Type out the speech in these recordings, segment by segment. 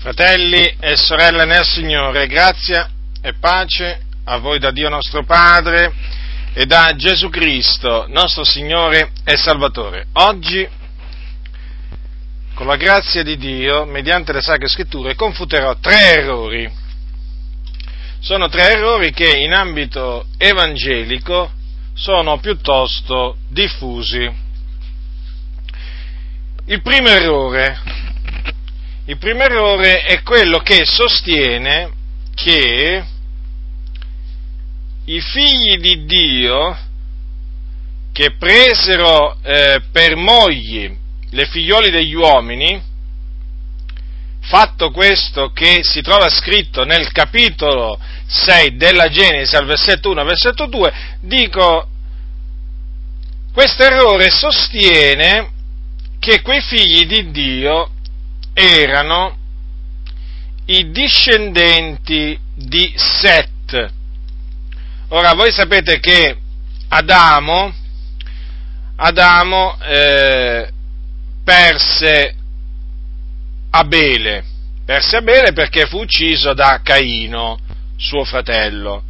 Fratelli e sorelle nel Signore, grazia e pace a voi da Dio nostro Padre e da Gesù Cristo, nostro Signore e Salvatore. Oggi, con la grazia di Dio, mediante le Sacre Scritture, confuterò tre errori. Sono tre errori che in ambito evangelico sono piuttosto diffusi. Il primo errore il primo errore è quello che sostiene che i figli di Dio che presero eh, per mogli le figlioli degli uomini, fatto questo che si trova scritto nel capitolo 6 della Genesi al versetto 1 al versetto 2, dico, questo errore sostiene che quei figli di Dio erano i discendenti di Set. Ora voi sapete che Adamo, Adamo eh, perse Abele, perse Abele perché fu ucciso da Caino, suo fratello.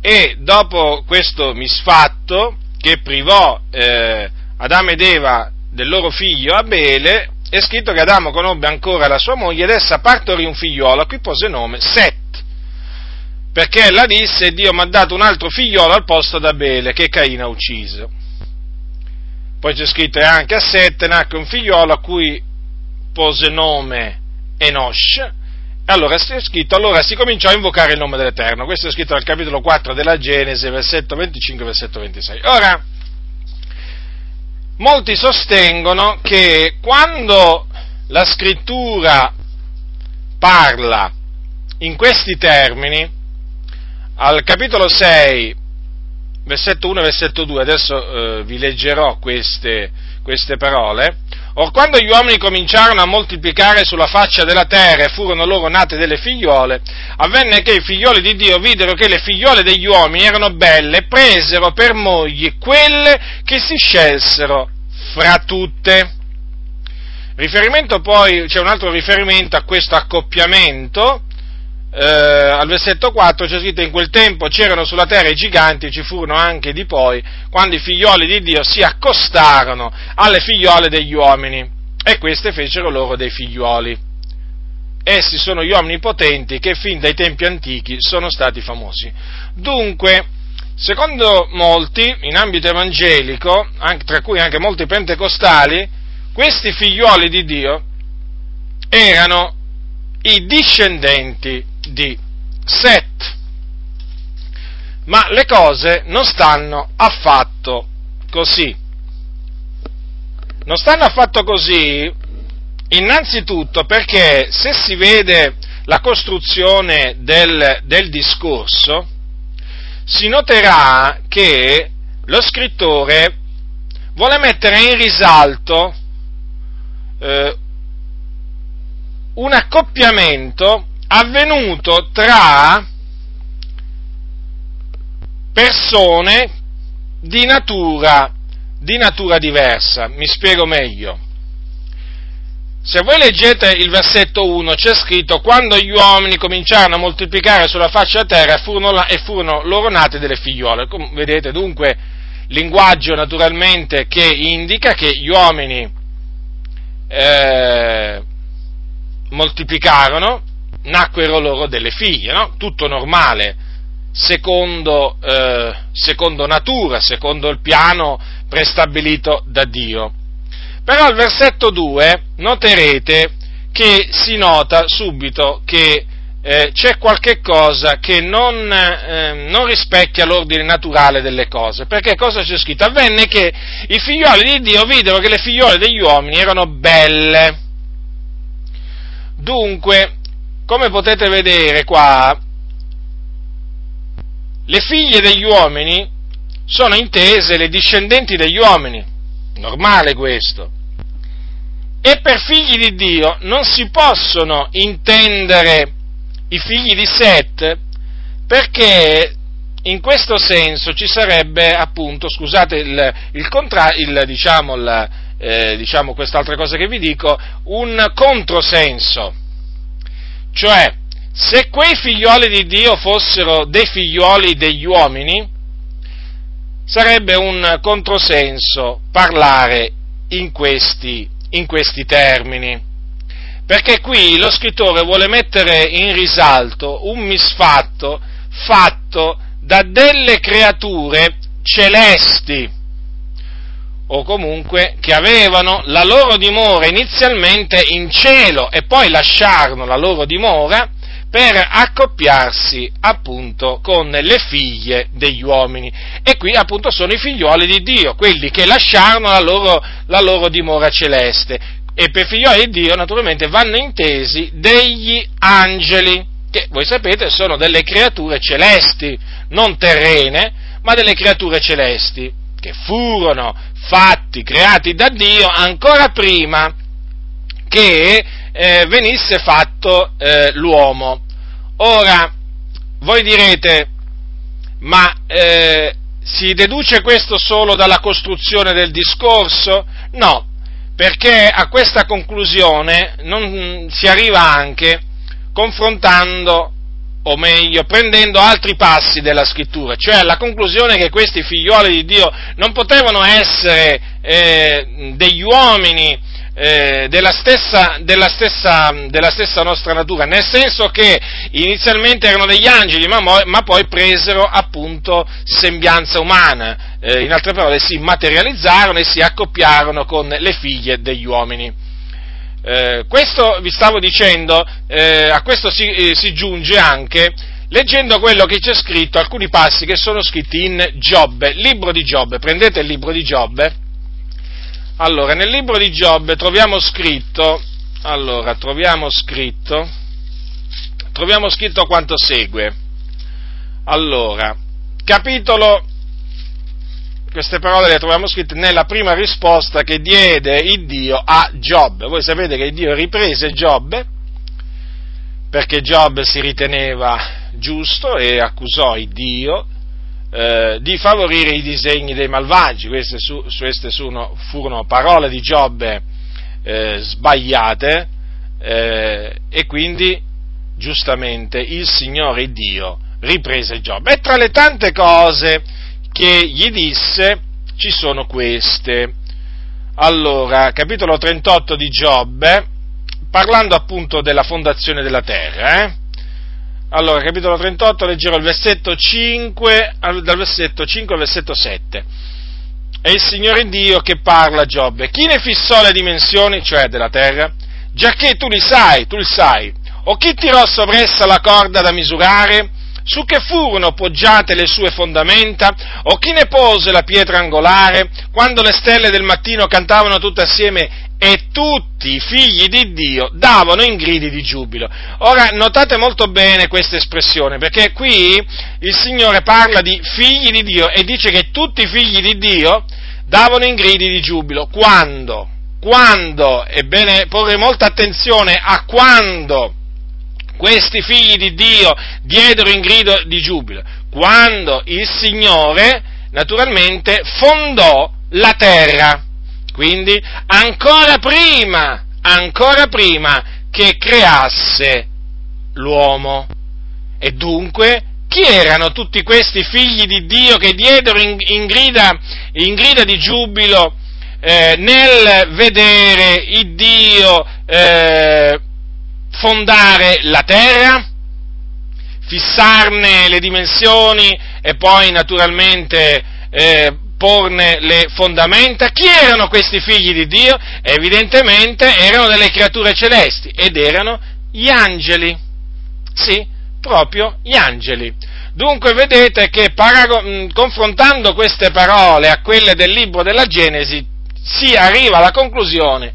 E dopo questo misfatto che privò eh, Adamo ed Eva del loro figlio Abele, è scritto che Adamo conobbe ancora la sua moglie ed essa partorì un figliolo a cui pose nome Set. Perché ella disse, Dio mi ha dato un altro figliolo al posto d'Abele che Caino ha ucciso. Poi c'è scritto che anche a Set nacque un figliolo a cui pose nome Enosh. E allora è scritto, allora si cominciò a invocare il nome dell'Eterno. Questo è scritto nel capitolo 4 della Genesi, versetto 25 versetto 26. Ora, molti sostengono che quando la scrittura parla in questi termini, al capitolo 6, versetto 1 e versetto 2, adesso eh, vi leggerò queste, queste parole, Or quando gli uomini cominciarono a moltiplicare sulla faccia della terra e furono loro nate delle figliole, avvenne che i figlioli di Dio videro che le figliole degli uomini erano belle e presero per mogli quelle che si scelsero fra tutte. Riferimento poi, c'è un altro riferimento a questo accoppiamento, eh, al versetto 4 c'è scritto in quel tempo c'erano sulla terra i giganti, ci furono anche di poi, quando i figlioli di Dio si accostarono alle figliole degli uomini e queste fecero loro dei figlioli. Essi sono gli uomini potenti che fin dai tempi antichi sono stati famosi. Dunque, secondo molti, in ambito evangelico, tra cui anche molti pentecostali, questi figlioli di Dio erano i discendenti di Set. Ma le cose non stanno affatto così. Non stanno affatto così innanzitutto perché se si vede la costruzione del, del discorso, si noterà che lo scrittore vuole mettere in risalto eh, un accoppiamento avvenuto tra persone di natura, di natura diversa. Mi spiego meglio. Se voi leggete il versetto 1 c'è scritto quando gli uomini cominciarono a moltiplicare sulla faccia della terra furono, e furono loro nate delle figliole. Vedete dunque linguaggio naturalmente che indica che gli uomini eh, moltiplicarono nacquero loro delle figlie, no? tutto normale, secondo, eh, secondo natura, secondo il piano prestabilito da Dio. Però al versetto 2 noterete che si nota subito che eh, c'è qualche cosa che non, eh, non, rispecchia l'ordine naturale delle cose. Perché cosa c'è scritto? Avvenne che i figlioli di Dio videro che le figliole degli uomini erano belle. Dunque, come potete vedere qua, le figlie degli uomini sono intese le discendenti degli uomini, normale questo. E per figli di Dio non si possono intendere i figli di Set perché in questo senso ci sarebbe appunto, scusate il, il, contra, il diciamo, il, eh, diciamo quest'altra cosa che vi dico, un controsenso Cioè, se quei figlioli di Dio fossero dei figlioli degli uomini, sarebbe un controsenso parlare in questi, in questi termini. Perché qui lo scrittore vuole mettere in risalto un misfatto fatto da delle creature celesti, o comunque che avevano la loro dimora inizialmente in cielo e poi lasciarono la loro dimora per accoppiarsi appunto con le figlie degli uomini. E qui appunto sono i figlioli di Dio, quelli che lasciarono la loro, la loro dimora celeste. E per figlioli di Dio naturalmente vanno intesi degli angeli, che voi sapete sono delle creature celesti, non terrene, ma delle creature celesti, che furono fatti, creati da Dio ancora prima che eh, venisse fatto eh, l'uomo. Ora, voi direte, ma eh, si deduce questo solo dalla costruzione del discorso? No, perché a questa conclusione non si arriva anche confrontando, o meglio, prendendo altri passi della scrittura, cioè alla conclusione che questi figlioli di Dio non potevano essere eh, degli uomini eh, della, stessa, della, stessa, della, stessa, nostra natura, nel senso che inizialmente erano degli angeli, ma, ma poi presero appunto sembianza umana, eh, in altre parole si materializzarono e si accoppiarono con le figlie degli uomini. Eh, questo vi stavo dicendo, eh, a questo si, eh, si giunge anche leggendo quello che c'è scritto, alcuni passi che sono scritti in Giobbe, libro di Giobbe, prendete il libro di Giobbe, allora, nel libro di Giobbe troviamo scritto, allora, troviamo scritto, troviamo scritto quanto segue. Allora, capitolo, queste parole le troviamo scritte nella prima risposta che diede il Dio a Giobbe. Voi sapete che Dio riprese Giobbe perché Giobbe si riteneva giusto e accusò il Dio eh, di favorire i disegni dei malvagi. Queste, su, queste sono, furono parole di Giobbe eh, sbagliate eh, e quindi giustamente il Signore Dio riprese Giobbe. E tra le tante cose che gli disse ci sono queste. Allora, capitolo 38 di Giobbe, parlando appunto della fondazione della terra, eh? Allora, capitolo 38, leggerò il versetto 5, dal versetto 5 al versetto 7. È il Signore Dio che parla a Giobbe. Chi ne fissò le dimensioni, cioè della terra? Giacché tu li sai, tu li sai. O chi tirò sopra essa la corda da misurare? Su che furono poggiate le sue fondamenta? O chi ne pose la pietra angolare? Quando le stelle del mattino cantavano tutte assieme e tutti i figli di Dio davano in gridi di giubilo. Ora, notate molto bene questa espressione, perché qui il Signore parla di figli di Dio e dice che tutti i figli di Dio davano in gridi di giubilo. Quando? Quando? Ebbene, porre molta attenzione a quando questi figli di Dio diedero in grido di giubilo. Quando il Signore, naturalmente, fondò la terra quindi ancora prima, ancora prima che creasse l'uomo. E dunque, chi erano tutti questi figli di Dio che diedero in, in, grida, in grida, di giubilo eh, nel vedere il Dio eh, fondare la terra, fissarne le dimensioni e poi naturalmente eh, porne le fondamenta. Chi erano questi figli di Dio? Evidentemente erano delle creature celesti ed erano gli angeli. Sì, proprio gli angeli. Dunque vedete che parago- confrontando queste parole a quelle del libro della Genesi si arriva alla conclusione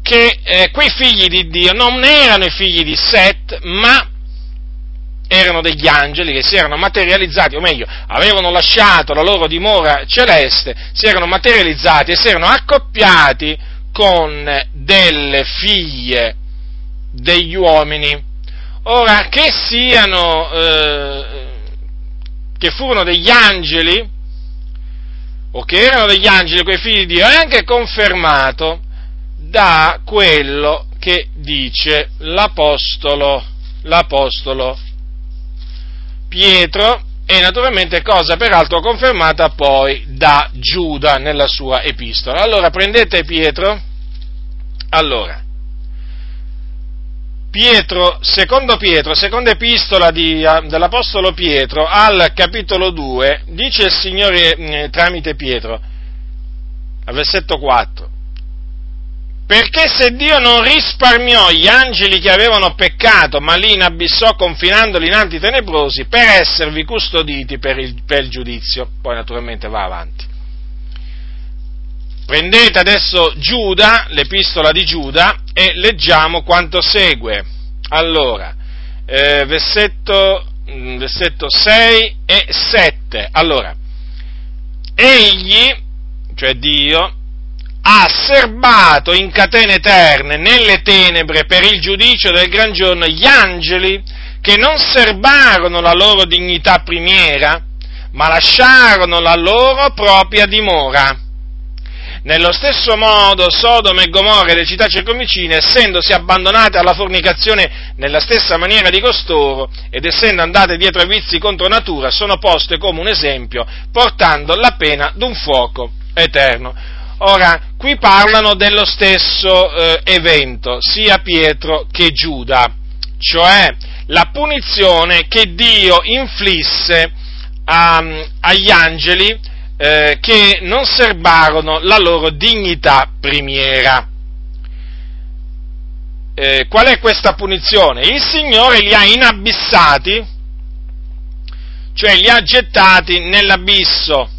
che eh, quei figli di Dio non erano i figli di Set, ma erano degli angeli che si erano materializzati, o meglio, avevano lasciato la loro dimora celeste, si erano materializzati e si erano accoppiati con delle figlie degli uomini. Ora, che siano, eh, che furono degli angeli, o che erano degli angeli quei figli di Dio, è anche confermato da quello che dice l'Apostolo l'Apostolo Pietro e naturalmente cosa peraltro confermata poi da Giuda nella sua epistola. Allora prendete Pietro, allora, Pietro, secondo Pietro, seconda epistola di, dell'Apostolo Pietro, al capitolo 2, dice il Signore eh, tramite Pietro, al versetto 4, perché se Dio non risparmiò gli angeli che avevano peccato, ma li inabissò confinandoli in anti tenebrosi, per esservi custoditi per il, per il giudizio. Poi naturalmente va avanti. Prendete adesso Giuda, l'epistola di Giuda, e leggiamo quanto segue. Allora, eh, versetto, mm, versetto 6 e 7. Allora, egli, cioè Dio, ha serbato in catene eterne nelle tenebre per il giudicio del gran giorno gli angeli che non serbarono la loro dignità primiera, ma lasciarono la loro propria dimora. Nello stesso modo Sodoma e Gomorra e le città circonvicine, essendosi abbandonate alla fornicazione nella stessa maniera di costoro ed essendo andate dietro ai vizi contro natura, sono poste come un esempio, portando la pena d'un fuoco eterno. Ora, qui parlano dello stesso eh, evento, sia Pietro che Giuda, cioè la punizione che Dio inflisse a, agli angeli eh, che non serbarono la loro dignità primiera. Eh, qual è questa punizione? Il Signore li ha inabissati, cioè li ha gettati nell'abisso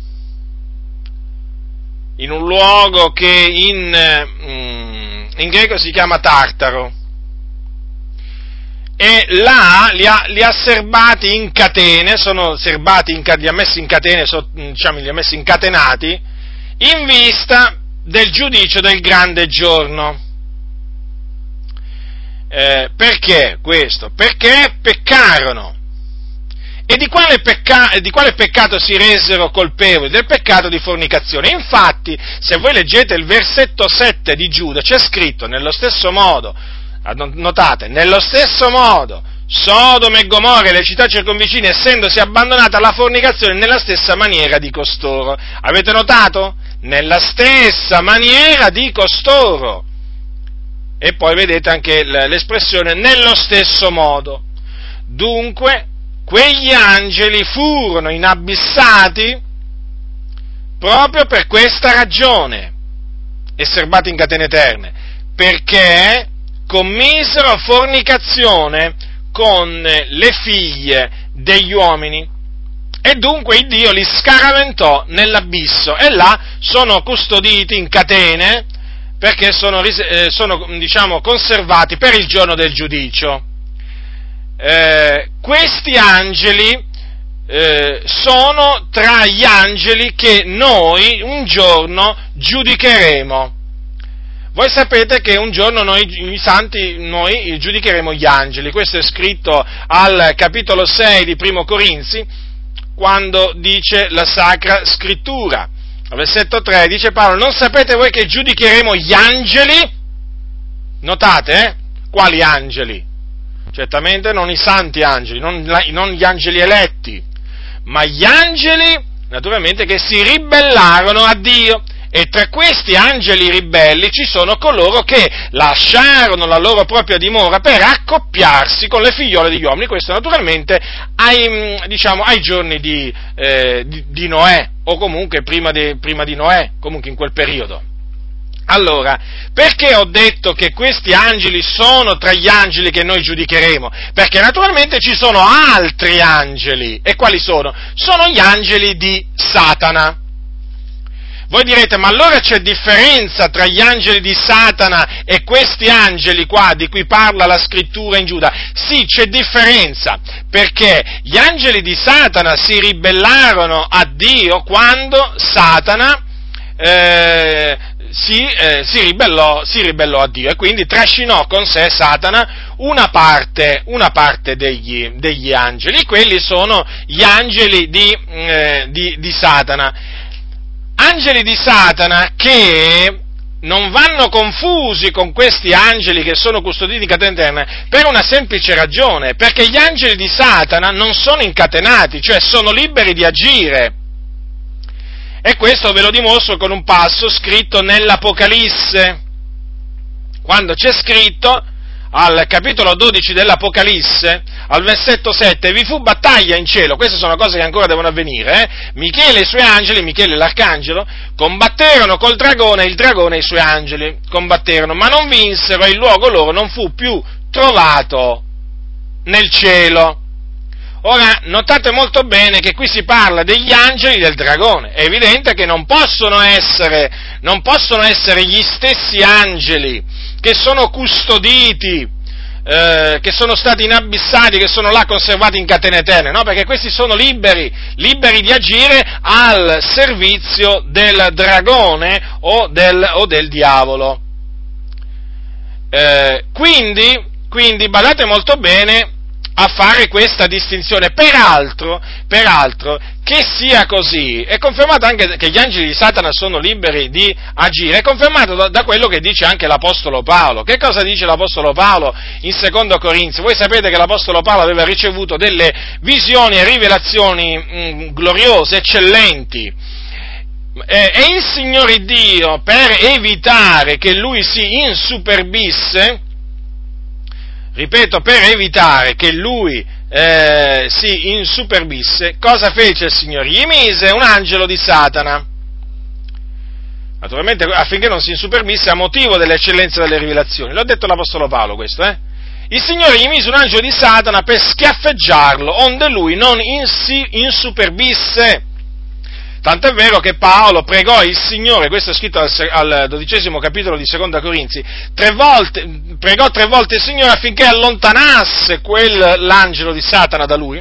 in un luogo che in, mm, in greco si chiama Tartaro. E là li ha, li ha serbati in catene, sono serbati, in, li ha messi in catene, so, diciamo, li ha messi incatenati, in vista del giudizio del grande giorno. Eh, perché questo? Perché peccarono e di quale, pecca- di quale, peccato si resero colpevoli? Del peccato di fornicazione. Infatti, se voi leggete il versetto 7 di Giuda, c'è scritto nello stesso modo, notate, nello stesso modo, Sodoma e Gomorra e le città circonvicine, essendosi abbandonate alla fornicazione, nella stessa maniera di costoro. Avete notato? Nella stessa maniera di costoro. E poi vedete anche l'espressione nello stesso modo. Dunque, quegli angeli furono inabissati proprio per questa ragione. E serbati in catene eterne, perché commisero fornicazione con le figlie degli uomini. E dunque il Dio li scaraventò nell'abisso. E là sono custoditi in catene perché sono, eh, sono diciamo, conservati per il giorno del giudicio eh, questi angeli eh, sono tra gli angeli che noi un giorno giudicheremo. Voi sapete che un giorno noi, i santi, noi giudicheremo gli angeli, questo è scritto al capitolo 6 di Primo Corinzi, quando dice la Sacra Scrittura. Al versetto 3 dice Paolo, non sapete voi che giudicheremo gli angeli? Notate, eh? Quali angeli? Certamente non i santi angeli, non, non gli angeli eletti, ma gli angeli, naturalmente, che si ribellarono a Dio. E tra questi angeli ribelli ci sono coloro che lasciarono la loro propria dimora per accoppiarsi con le figliole degli uomini, questo naturalmente ai, diciamo, ai giorni di, eh, di, di, Noè, o comunque prima di, prima di Noè, comunque in quel periodo. Allora, perché ho detto che questi angeli sono tra gli angeli che noi giudicheremo? Perché naturalmente ci sono altri angeli. E quali sono? Sono gli angeli di Satana. Voi direte, ma allora c'è differenza tra gli angeli di Satana e questi angeli qua di cui parla la scrittura in Giuda? Sì, c'è differenza, perché gli angeli di Satana si ribellarono a Dio quando Satana eh, si, eh, si, ribellò, si, ribellò, a Dio e quindi trascinò con sé Satana una parte, una parte degli, degli, angeli. Quelli sono gli angeli di, eh, di, di Satana. Angeli di Satana che non vanno confusi con questi angeli che sono custoditi in catena eterna per una semplice ragione, perché gli angeli di Satana non sono incatenati, cioè sono liberi di agire. E questo ve lo dimostro con un passo scritto nell'Apocalisse, quando c'è scritto al capitolo 12 dell'Apocalisse, al versetto 7, vi fu battaglia in cielo, queste sono cose che ancora devono avvenire, eh? Michele e i suoi angeli, Michele l'arcangelo, combatterono col dragone e il dragone e i suoi angeli, combatterono, ma non vinsero e il luogo loro non fu più trovato nel cielo. Ora, notate molto bene che qui si parla degli angeli del dragone. È evidente che non possono essere, non possono essere gli stessi angeli che sono custoditi, eh, che sono stati inabissati, che sono là conservati in catene eterne, no? Perché questi sono liberi, liberi di agire al servizio del dragone o del, o del diavolo. Eh, quindi, quindi, badate molto bene a fare questa distinzione. Peraltro, peraltro, che sia così, è confermato anche che gli angeli di Satana sono liberi di agire, è confermato da, da, quello che dice anche l'Apostolo Paolo. Che cosa dice l'Apostolo Paolo in secondo Corinzi? Voi sapete che l'Apostolo Paolo aveva ricevuto delle visioni e rivelazioni mh, gloriose, eccellenti. E il Signore Dio, per evitare che lui si insuperbisse, ripeto, per evitare che lui eh, si insuperbisse, cosa fece il Signore? Gli mise un angelo di Satana, naturalmente affinché non si insuperbisse a motivo dell'eccellenza delle rivelazioni. L'ha detto l'Apostolo Paolo questo, eh? Il Signore gli mise un angelo di Satana per schiaffeggiarlo, onde lui non si insuperbisse. Tant'è vero che Paolo pregò il Signore, questo è scritto al, al dodicesimo capitolo di Seconda Corinzi, tre volte, pregò tre volte il Signore affinché allontanasse quell'angelo di Satana da lui,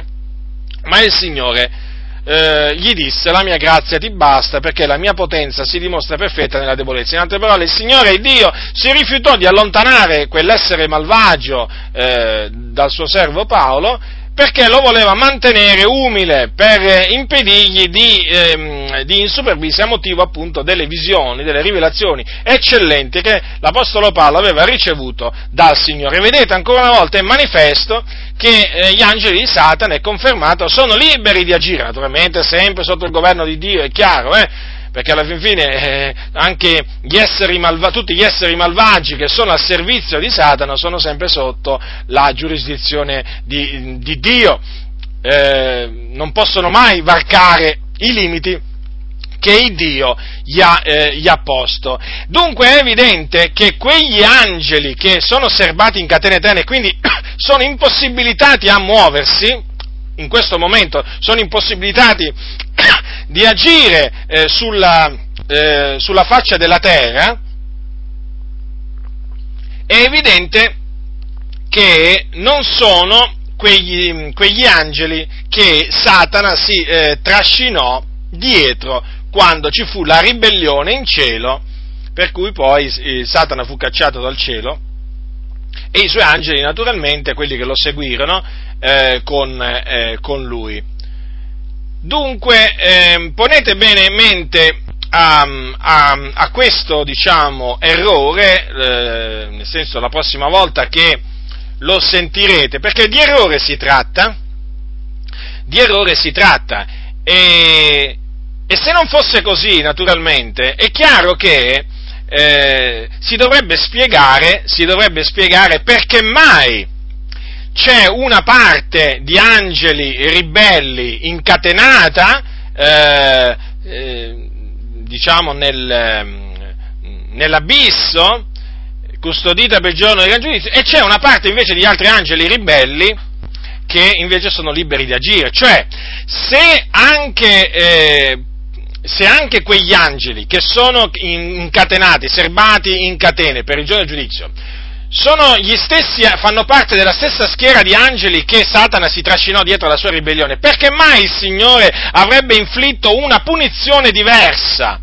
ma il Signore eh, gli disse la mia grazia ti basta perché la mia potenza si dimostra perfetta nella debolezza. In altre parole, il Signore, il Dio, si rifiutò di allontanare quell'essere malvagio eh, dal suo servo Paolo perché lo voleva mantenere umile per impedirgli di, ehm, di insuperbirsi a motivo appunto delle visioni, delle rivelazioni eccellenti che l'Apostolo Paolo aveva ricevuto dal Signore. Vedete, ancora una volta è manifesto che eh, gli angeli di Satana, è confermato, sono liberi di agire, naturalmente sempre sotto il governo di Dio, è chiaro, eh? Perché alla fin fine eh, anche gli malva- tutti gli esseri malvagi che sono al servizio di Satana sono sempre sotto la giurisdizione di, di Dio, eh, non possono mai varcare i limiti che Dio gli ha, eh, gli ha, posto. Dunque è evidente che quegli angeli che sono serbati in catene eterne e quindi sono impossibilitati a muoversi, in questo momento sono impossibilitati di agire eh, sulla, eh, sulla faccia della terra, è evidente che non sono quegli, quegli angeli che Satana si eh, trascinò dietro quando ci fu la ribellione in cielo, per cui poi Satana fu cacciato dal cielo e i suoi angeli naturalmente, quelli che lo seguirono, eh, con, eh, con, lui. Dunque, eh, ponete bene in mente a, a, a questo, diciamo, errore, eh, nel senso la prossima volta che lo sentirete, perché di errore si tratta, di errore si tratta, e, e se non fosse così, naturalmente, è chiaro che eh, si, dovrebbe spiegare, si dovrebbe spiegare perché mai c'è una parte di angeli ribelli incatenata, eh, eh, diciamo, nel, ehm, nell'abisso, custodita per il giorno del gran giudizio, e c'è una parte invece di altri angeli ribelli che invece sono liberi di agire. Cioè, se anche, eh, se anche quegli angeli che sono incatenati, serbati in catene per il giorno del giudizio, sono gli stessi, fanno parte della stessa schiera di angeli che Satana si trascinò dietro la sua ribellione. Perché mai il Signore avrebbe inflitto una punizione diversa?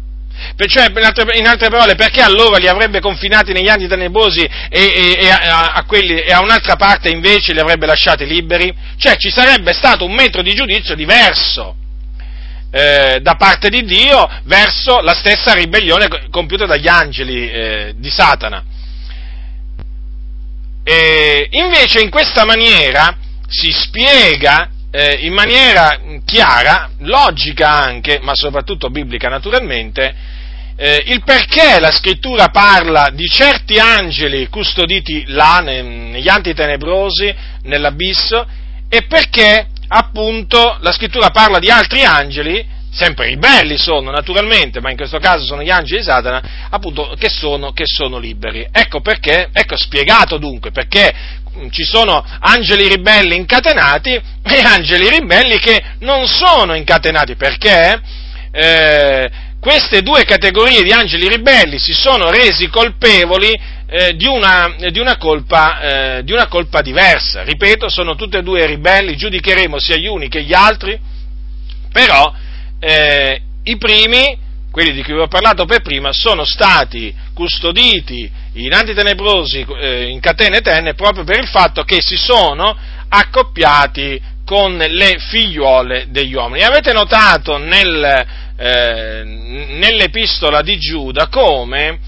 Cioè, in altre, in altre, parole, perché allora li avrebbe confinati negli anni tenebrosi e, e, e, a, a quelli, e, a, un'altra parte invece li avrebbe lasciati liberi? Cioè, ci sarebbe stato un metro di giudizio diverso. eh, da parte di Dio verso la stessa ribellione compiuta dagli angeli eh, di Satana. E invece in questa maniera si spiega eh, in maniera chiara, logica anche, ma soprattutto biblica naturalmente, eh, il perché la scrittura parla di certi angeli custoditi là, negli antitenebrosi, nell'abisso, e perché appunto la scrittura parla di altri angeli, sempre ribelli sono naturalmente, ma in questo caso sono gli angeli di Satana, appunto che sono, che sono liberi. Ecco perché, ecco spiegato dunque, perché ci sono angeli ribelli incatenati e angeli ribelli che non sono incatenati, perché eh, queste due categorie di angeli ribelli si sono resi colpevoli eh, di, una, di, una colpa, eh, di, una, colpa, diversa. Ripeto, sono tutte e due ribelli, giudicheremo sia gli uni che gli altri, però eh, i primi, quelli di cui vi ho parlato per prima, sono stati custoditi in antitenebrosi, eh, in catene eterne, proprio per il fatto che si sono accoppiati con le figliuole degli uomini. Avete notato nel, eh, nell'epistola di Giuda come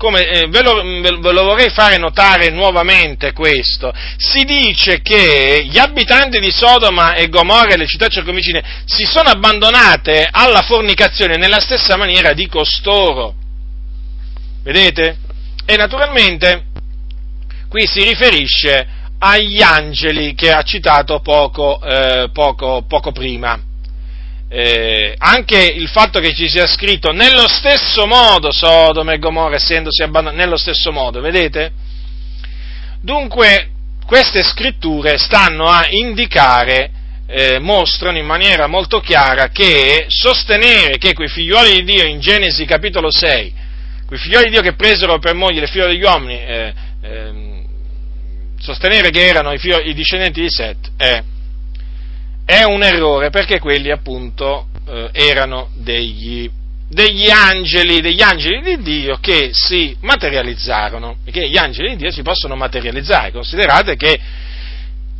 come, eh, ve, lo, ve, lo, vorrei fare notare nuovamente questo, si dice che gli abitanti di Sodoma e Gomorra e le città circonvicine si sono abbandonate alla fornicazione nella stessa maniera di costoro. Vedete? E naturalmente qui si riferisce agli angeli che ha citato poco, eh, poco, poco prima eh, anche il fatto che ci sia scritto nello stesso modo Sodoma e Gomorra essendosi abbandonati, nello stesso modo, vedete? Dunque, queste scritture stanno a indicare, eh, mostrano in maniera molto chiara che sostenere che quei figlioli di Dio in Genesi capitolo 6, quei figlioli di Dio che presero per moglie le figlie degli uomini, eh, ehm, sostenere che erano i, figli, i discendenti di Set, è è un errore perché quelli appunto eh, erano degli, degli, angeli, degli angeli di Dio che si materializzarono, perché gli angeli di Dio si possono materializzare, considerate che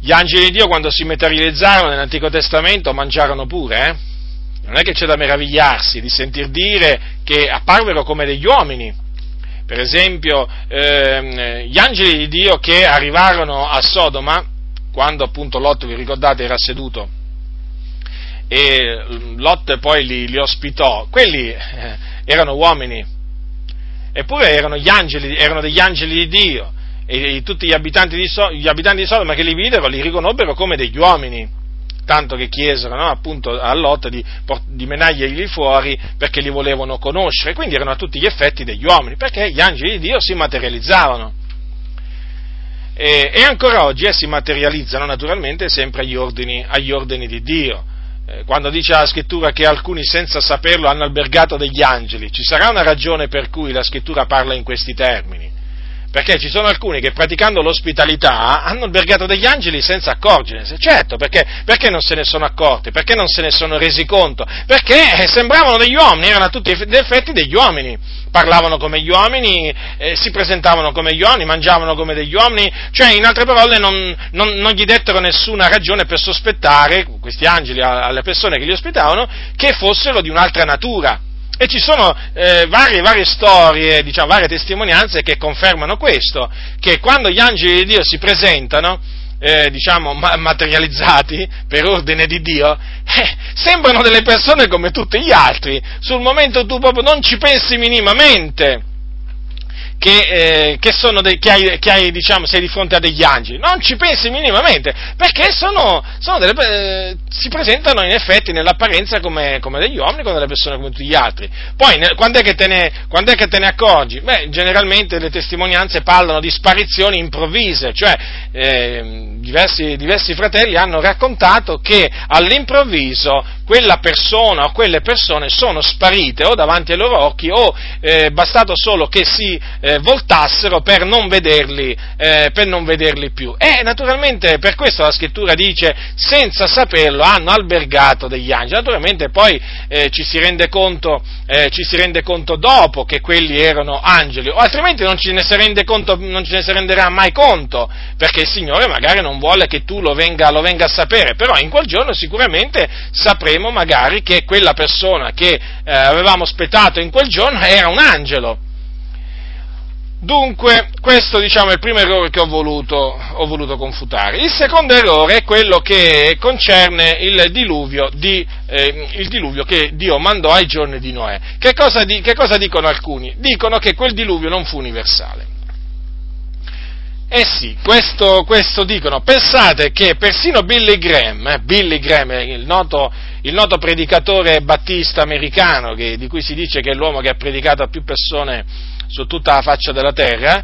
gli angeli di Dio quando si materializzarono nell'Antico Testamento mangiarono pure, eh? non è che c'è da meravigliarsi di sentir dire che apparvero come degli uomini, per esempio ehm, gli angeli di Dio che arrivarono a Sodoma, quando appunto Lot, vi ricordate, era seduto e Lot poi li, li ospitò, quelli eh, erano uomini, eppure erano, angeli, erano, degli angeli di Dio, e, e tutti gli abitanti, di so, gli abitanti di Sodoma che li videro li riconobbero come degli uomini, tanto che chiesero no, appunto a Lot di, di menarglieli fuori perché li volevano conoscere, quindi erano a tutti gli effetti degli uomini, perché gli angeli di Dio si materializzavano. E, e ancora oggi essi materializzano naturalmente sempre agli ordini, agli ordini di Dio. Eh, quando dice la scrittura che alcuni senza saperlo hanno albergato degli angeli, ci sarà una ragione per cui la scrittura parla in questi termini perché ci sono alcuni che praticando l'ospitalità hanno albergato degli angeli senza accorgersene. Certo, perché, perché, non se ne sono accorti? Perché non se ne sono resi conto? Perché eh, sembravano degli uomini, erano a tutti gli effetti degli uomini. Parlavano come gli uomini, eh, si presentavano come gli uomini, mangiavano come degli uomini, cioè in altre parole non, non, non gli dettero nessuna ragione per sospettare, questi angeli alle persone che li ospitavano, che fossero di un'altra natura e ci sono eh, varie, varie storie, diciamo, varie testimonianze che confermano questo, che quando gli angeli di Dio si presentano, eh, diciamo, ma- materializzati per ordine di Dio, eh, sembrano delle persone come tutti gli altri. Sul momento tu proprio non ci pensi minimamente che, eh, che, de, che, hai, che hai, diciamo, sei di fronte a degli angeli. Non ci pensi minimamente, perché sono, sono delle, eh, si presentano in effetti nell'apparenza come, come, degli uomini, come delle persone come tutti gli altri. Poi, ne, quando, è ne, quando, è che te ne, accorgi? Beh, generalmente le testimonianze parlano di sparizioni improvvise, cioè eh, diversi, diversi fratelli hanno raccontato che all'improvviso quella persona o quelle persone sono sparite o davanti ai loro occhi o eh, bastato solo che si eh, voltassero per non, vederli, eh, per non vederli più. E naturalmente per questo la scrittura dice senza saperlo hanno albergato degli angeli. Naturalmente poi eh, ci si, conto, eh, ci, si rende conto, dopo che quelli erano angeli, o altrimenti non ce ne si, conto, non ce ne si renderà mai conto, perché il Signore magari non vuole che tu lo venga, lo venga a sapere, però in quel giorno sicuramente sapremo penseremo magari che quella persona che eh, avevamo aspettato in quel giorno era un angelo. Dunque, questo diciamo, è il primo errore che ho voluto, ho voluto, confutare. Il secondo errore è quello che concerne il diluvio, di, eh, il diluvio che Dio mandò ai giorni di Noè. Che cosa, di, che cosa dicono alcuni? Dicono che quel diluvio non fu universale. Eh sì, questo, questo, dicono. Pensate che persino Billy Graham, eh, Billy Graham il noto, il noto predicatore battista americano, che, di cui si dice che è l'uomo che ha predicato a più persone su tutta la faccia della terra,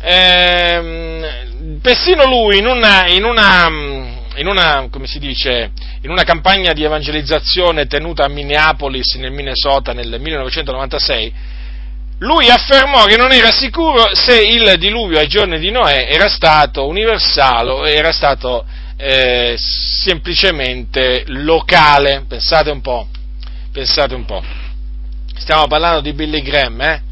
ehm, persino lui in una, in una, in una, dice, in una campagna di evangelizzazione tenuta a Minneapolis, nel Minnesota, nel 1996, lui affermò che non era sicuro se il diluvio ai giorni di Noè era stato universale o era stato eh, semplicemente locale. Pensate un po', pensate un po'. Stiamo parlando di Billy Graham, eh?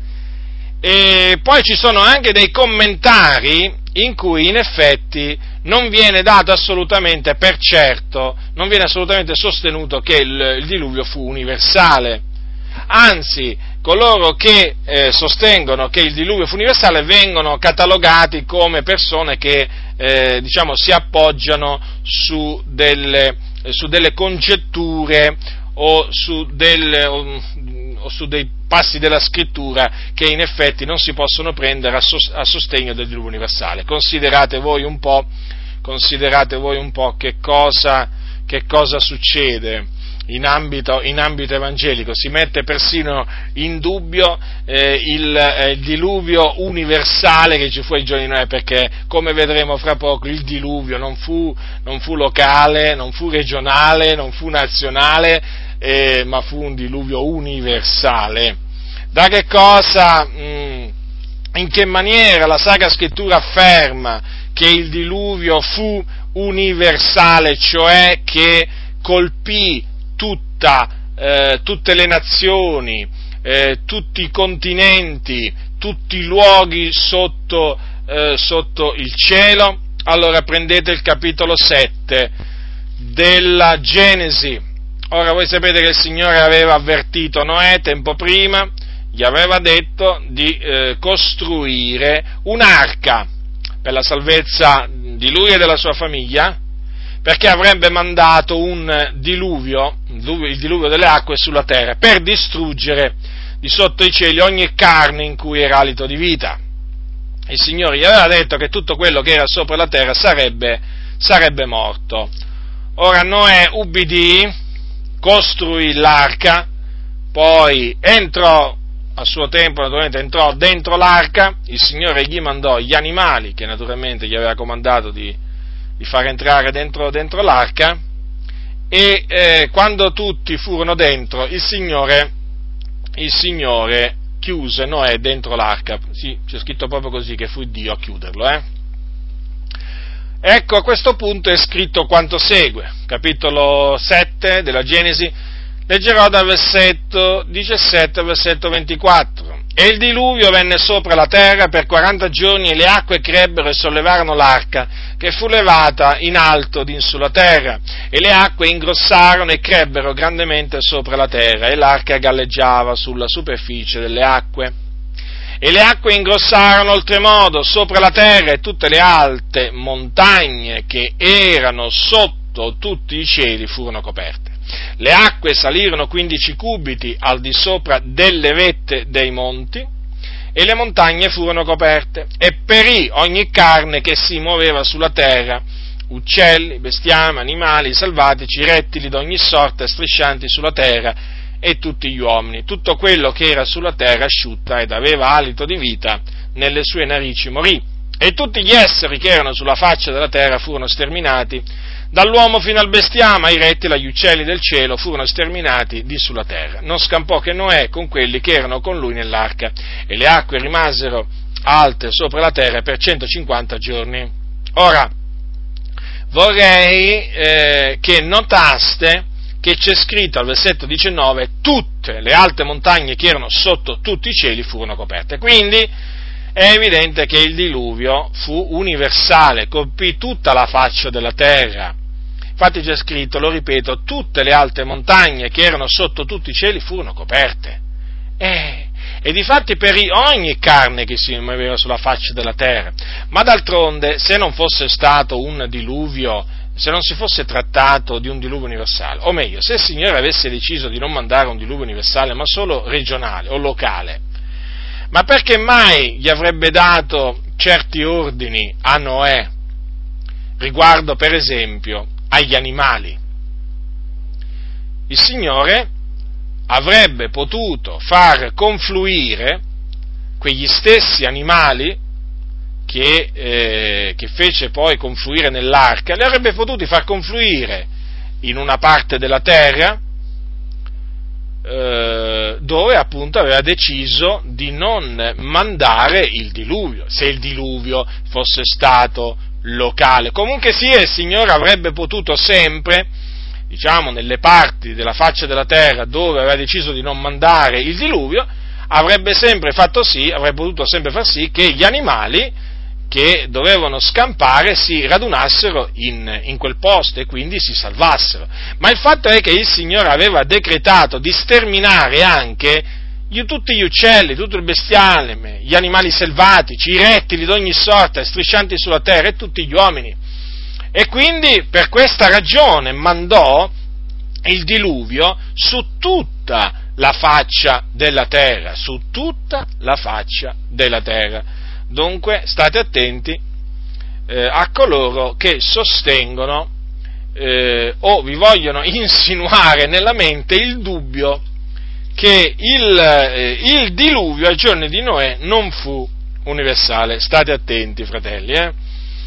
E poi ci sono anche dei commentari in cui in effetti non viene dato assolutamente per certo, non viene assolutamente sostenuto che il, il diluvio fu universale. Anzi, coloro che eh, sostengono che il diluvio fu universale vengono catalogati come persone che eh, diciamo, si appoggiano su delle, su delle congetture o su, del, o, o su dei passi della scrittura che in effetti non si possono prendere a, sostegno del diluvio universale. Considerate voi un po', voi un po che, cosa, che cosa succede in ambito, in ambito, evangelico, si mette persino in dubbio eh, il, eh, il, diluvio universale che ci fu ai giorni di Noè, perché come vedremo fra poco il diluvio non fu, non fu locale, non fu regionale, non fu nazionale, eh, ma fu un diluvio universale. Da che cosa, mh, mm, in che maniera la Sacra Scrittura afferma che il diluvio fu universale, cioè che colpì tutta, eh, tutte le nazioni, eh, tutti i continenti, tutti i luoghi sotto, eh, sotto il cielo? Allora prendete il capitolo 7 della Genesi Ora voi sapete che il Signore aveva avvertito Noè tempo prima, gli aveva detto di eh, costruire un'arca per la salvezza di lui e della sua famiglia, perché avrebbe mandato un diluvio, il diluvio delle acque sulla terra, per distruggere di sotto i cieli ogni carne in cui era alito di vita. Il Signore gli aveva detto che tutto quello che era sopra la terra sarebbe, sarebbe morto. Ora Noè ubbidì, costruì l'arca, poi entrò a suo tempo naturalmente entrò dentro l'arca, il Signore gli mandò gli animali che naturalmente gli aveva comandato di, di far entrare dentro, dentro l'arca e eh, quando tutti furono dentro il Signore, il Signore chiuse Noè dentro l'arca, sì, c'è scritto proprio così che fu Dio a chiuderlo, eh? Ecco, a questo punto è scritto quanto segue, capitolo 7 della Genesi, leggerò dal versetto 17 al versetto 24. E il diluvio venne sopra la terra per 40 giorni e le acque crebbero e sollevarono l'arca, che fu levata in alto din sulla terra, e le acque ingrossarono e crebbero grandemente sopra la terra, e l'arca galleggiava sulla superficie delle acque e le acque ingrossarono oltremodo sopra la terra e tutte le alte montagne che erano sotto tutti i cieli furono coperte. Le acque salirono 15 cubiti al di sopra delle vette dei monti e le montagne furono coperte e perì ogni carne che si muoveva sulla terra, uccelli, bestiame, animali selvatici, rettili d'ogni sorta striscianti sulla terra e tutti gli uomini. Tutto quello che era sulla terra asciutta ed aveva alito di vita nelle sue narici morì. E tutti gli esseri che erano sulla faccia della terra furono sterminati, dall'uomo fino al bestiame, ai rettili, agli uccelli del cielo, furono sterminati di sulla terra. Non scampò che Noè con quelli che erano con lui nell'arca, e le acque rimasero alte sopra la terra per 150 giorni. Ora, vorrei eh, che notaste che c'è scritto al versetto 19, tutte le alte montagne che erano sotto tutti i cieli furono coperte. Quindi è evidente che il diluvio fu universale, colpì tutta la faccia della terra. Infatti c'è scritto, lo ripeto, tutte le alte montagne che erano sotto tutti i cieli furono coperte. Eh, e difatti perì ogni carne che si muoveva sulla faccia della terra. Ma d'altronde, se non fosse stato un diluvio, se non si fosse trattato di un diluvio universale, o meglio, se il Signore avesse deciso di non mandare un diluvio universale, ma solo regionale o locale, ma perché mai gli avrebbe dato certi ordini a Noè riguardo, per esempio, agli animali? Il Signore avrebbe potuto far confluire quegli stessi animali che, eh, che, fece poi confluire nell'arca, li avrebbe potuti far confluire in una parte della terra eh, dove appunto aveva deciso di non mandare il diluvio, se il diluvio fosse stato locale. Comunque sia, il Signore avrebbe potuto sempre, diciamo, nelle parti della faccia della terra dove aveva deciso di non mandare il diluvio, avrebbe sempre fatto sì, avrebbe potuto sempre far sì che gli animali che dovevano scampare si radunassero in, in, quel posto e quindi si salvassero. Ma il fatto è che il Signore aveva decretato di sterminare anche gli, tutti gli uccelli, tutto il bestiale, gli animali selvatici, i rettili di ogni sorta, striscianti sulla terra e tutti gli uomini. E quindi per questa ragione mandò il diluvio su tutta la faccia della terra, su tutta la faccia della terra. Dunque state attenti eh, a coloro che sostengono eh, o vi vogliono insinuare nella mente il dubbio che il, eh, il, diluvio ai giorni di Noè non fu universale. State attenti, fratelli. Eh?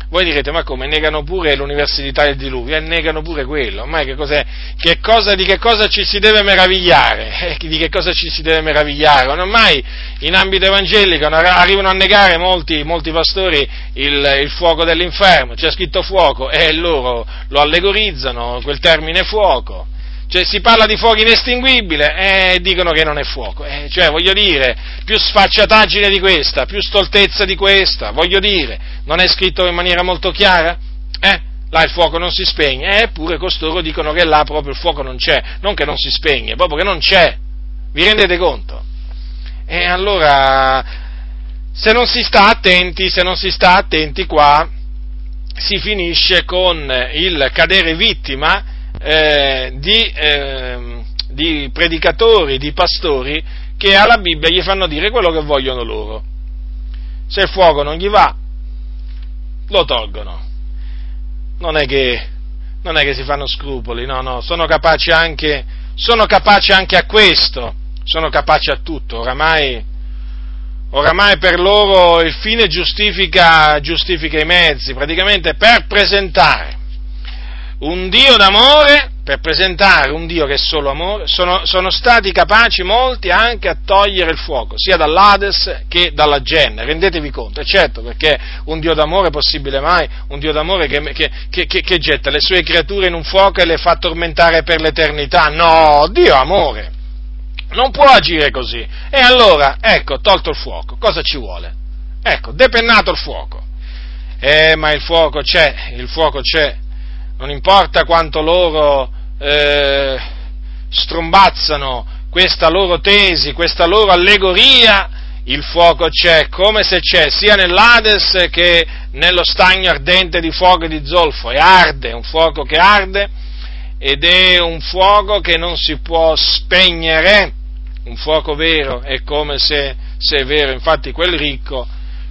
Voi direte, ma come, negano pure l'universalità del diluvio? E negano pure quello. Ma che cos'è? Che cosa, di che cosa ci si deve meravigliare? Eh, di che cosa ci si deve meravigliare? Ormai in ambito evangelico arrivano a negare molti, molti pastori il, il, fuoco dell'inferno. C'è scritto fuoco e loro lo allegorizzano, quel termine fuoco. Cioè si parla di fuoco inestinguibile e dicono che non è fuoco. Eh, cioè, voglio dire, più sfacciataggine di questa, più stoltezza di questa, voglio dire, non è scritto in maniera molto chiara? Eh? Là il fuoco non si spegne, eppure costoro dicono che là proprio il fuoco non c'è, non che non si spegne, proprio che non c'è. Vi rendete conto? E allora, se non si sta attenti, se non si sta attenti qua, si finisce con il cadere vittima eh, di, eh, di predicatori, di pastori che alla Bibbia gli fanno dire quello che vogliono loro. Se il fuoco non gli va, lo tolgono. Non è che, non è che si fanno scrupoli, no, no, sono capaci anche, sono capaci anche a questo, sono capaci a tutto, oramai, oramai per loro il fine giustifica, giustifica i mezzi, praticamente per presentare un Dio d'amore, per presentare un Dio che è solo amore, sono, sono, stati capaci molti anche a togliere il fuoco, sia dall'Ades che dalla Genna, rendetevi conto, è certo, perché un Dio d'amore è possibile mai, un Dio d'amore che, che, che, che, getta le sue creature in un fuoco e le fa tormentare per l'eternità, no, Dio amore, non può agire così, e allora, ecco, tolto il fuoco, cosa ci vuole? Ecco, depennato il fuoco, eh, ma il fuoco c'è, il fuoco c'è, non importa quanto loro eh, strombazzano questa loro tesi, questa loro allegoria, il fuoco c'è, come se c'è, sia nell'Ades che nello stagno ardente di fuoco e di zolfo, e arde, è un fuoco che arde ed è un fuoco che non si può spegnere, un fuoco vero, è come se, se è vero, infatti quel ricco,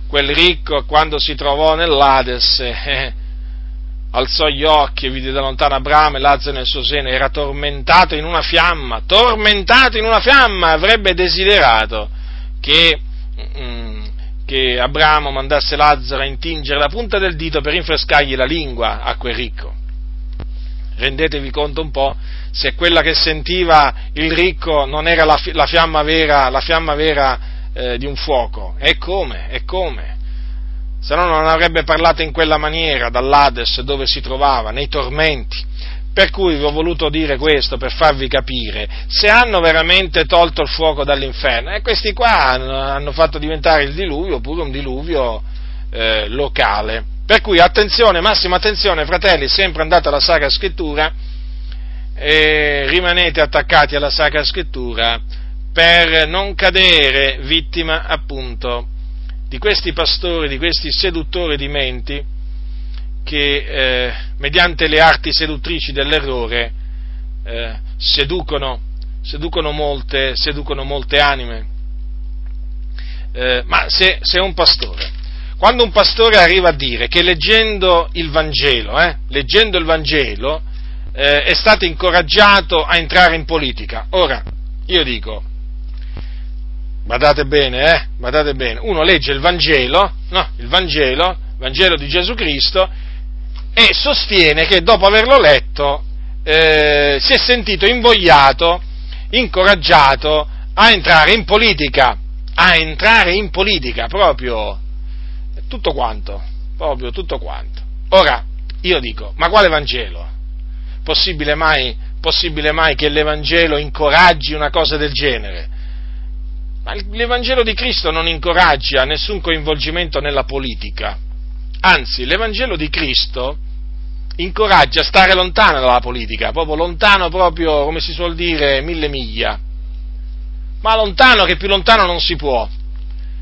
quel ricco quando si trovò nell'Ades, eh, alzò gli occhi e vide da lontano Abramo e Lazzaro nel suo seno, era tormentato in una fiamma, tormentato in una fiamma, avrebbe desiderato che, mm, che Abramo mandasse Lazzaro a intingere la punta del dito per rinfrescargli la lingua a quel ricco. Rendetevi conto un po' se quella che sentiva il ricco non era la, la fiamma vera, la fiamma vera eh, di un fuoco. E come? E come? Se no non avrebbe parlato in quella maniera dall'Ades dove si trovava, nei tormenti. Per cui vi ho voluto dire questo per farvi capire se hanno veramente tolto il fuoco dall'inferno. E questi qua hanno, fatto diventare il diluvio pure un diluvio eh, locale. Per cui attenzione, massima attenzione, fratelli, sempre andate alla Sacra Scrittura e rimanete attaccati alla Sacra Scrittura per non cadere vittima appunto di questi pastori, di questi seduttori di menti che eh, mediante le arti seduttrici dell'errore eh, seducono, seducono, molte, seducono molte anime. Eh, ma se, se, un pastore, quando un pastore arriva a dire che leggendo il Vangelo, eh, leggendo il Vangelo eh, è stato incoraggiato a entrare in politica, ora io dico, Badate bene, eh? Badate bene. Uno legge il Vangelo, no? Il Vangelo, Vangelo di Gesù Cristo, e sostiene che dopo averlo letto eh, si è sentito invogliato, incoraggiato a entrare in politica, a entrare in politica, proprio tutto quanto, proprio tutto quanto. Ora, io dico, ma quale Vangelo? Possibile mai, possibile mai che l'Evangelo incoraggi una cosa del genere? Ma l'Evangelo di Cristo non incoraggia nessun coinvolgimento nella politica, anzi l'Evangelo di Cristo incoraggia a stare lontano dalla politica, proprio lontano proprio, come si suol dire, mille miglia, ma lontano che più lontano non si può.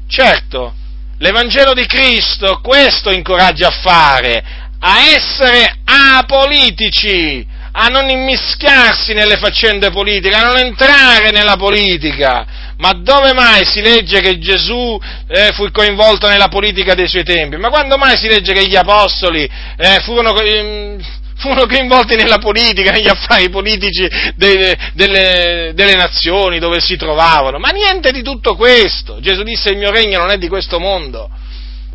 Certo, l'Evangelo di Cristo questo incoraggia a fare, a essere apolitici, a non immischiarsi nelle faccende politiche, a non entrare nella politica, ma dove mai si legge che Gesù eh, fu coinvolto nella politica dei suoi tempi? Ma quando mai si legge che gli apostoli eh, furono, eh, furono, coinvolti nella politica, negli affari politici de, delle, delle nazioni dove si trovavano? Ma niente di tutto questo. Gesù disse il mio regno non è di questo mondo.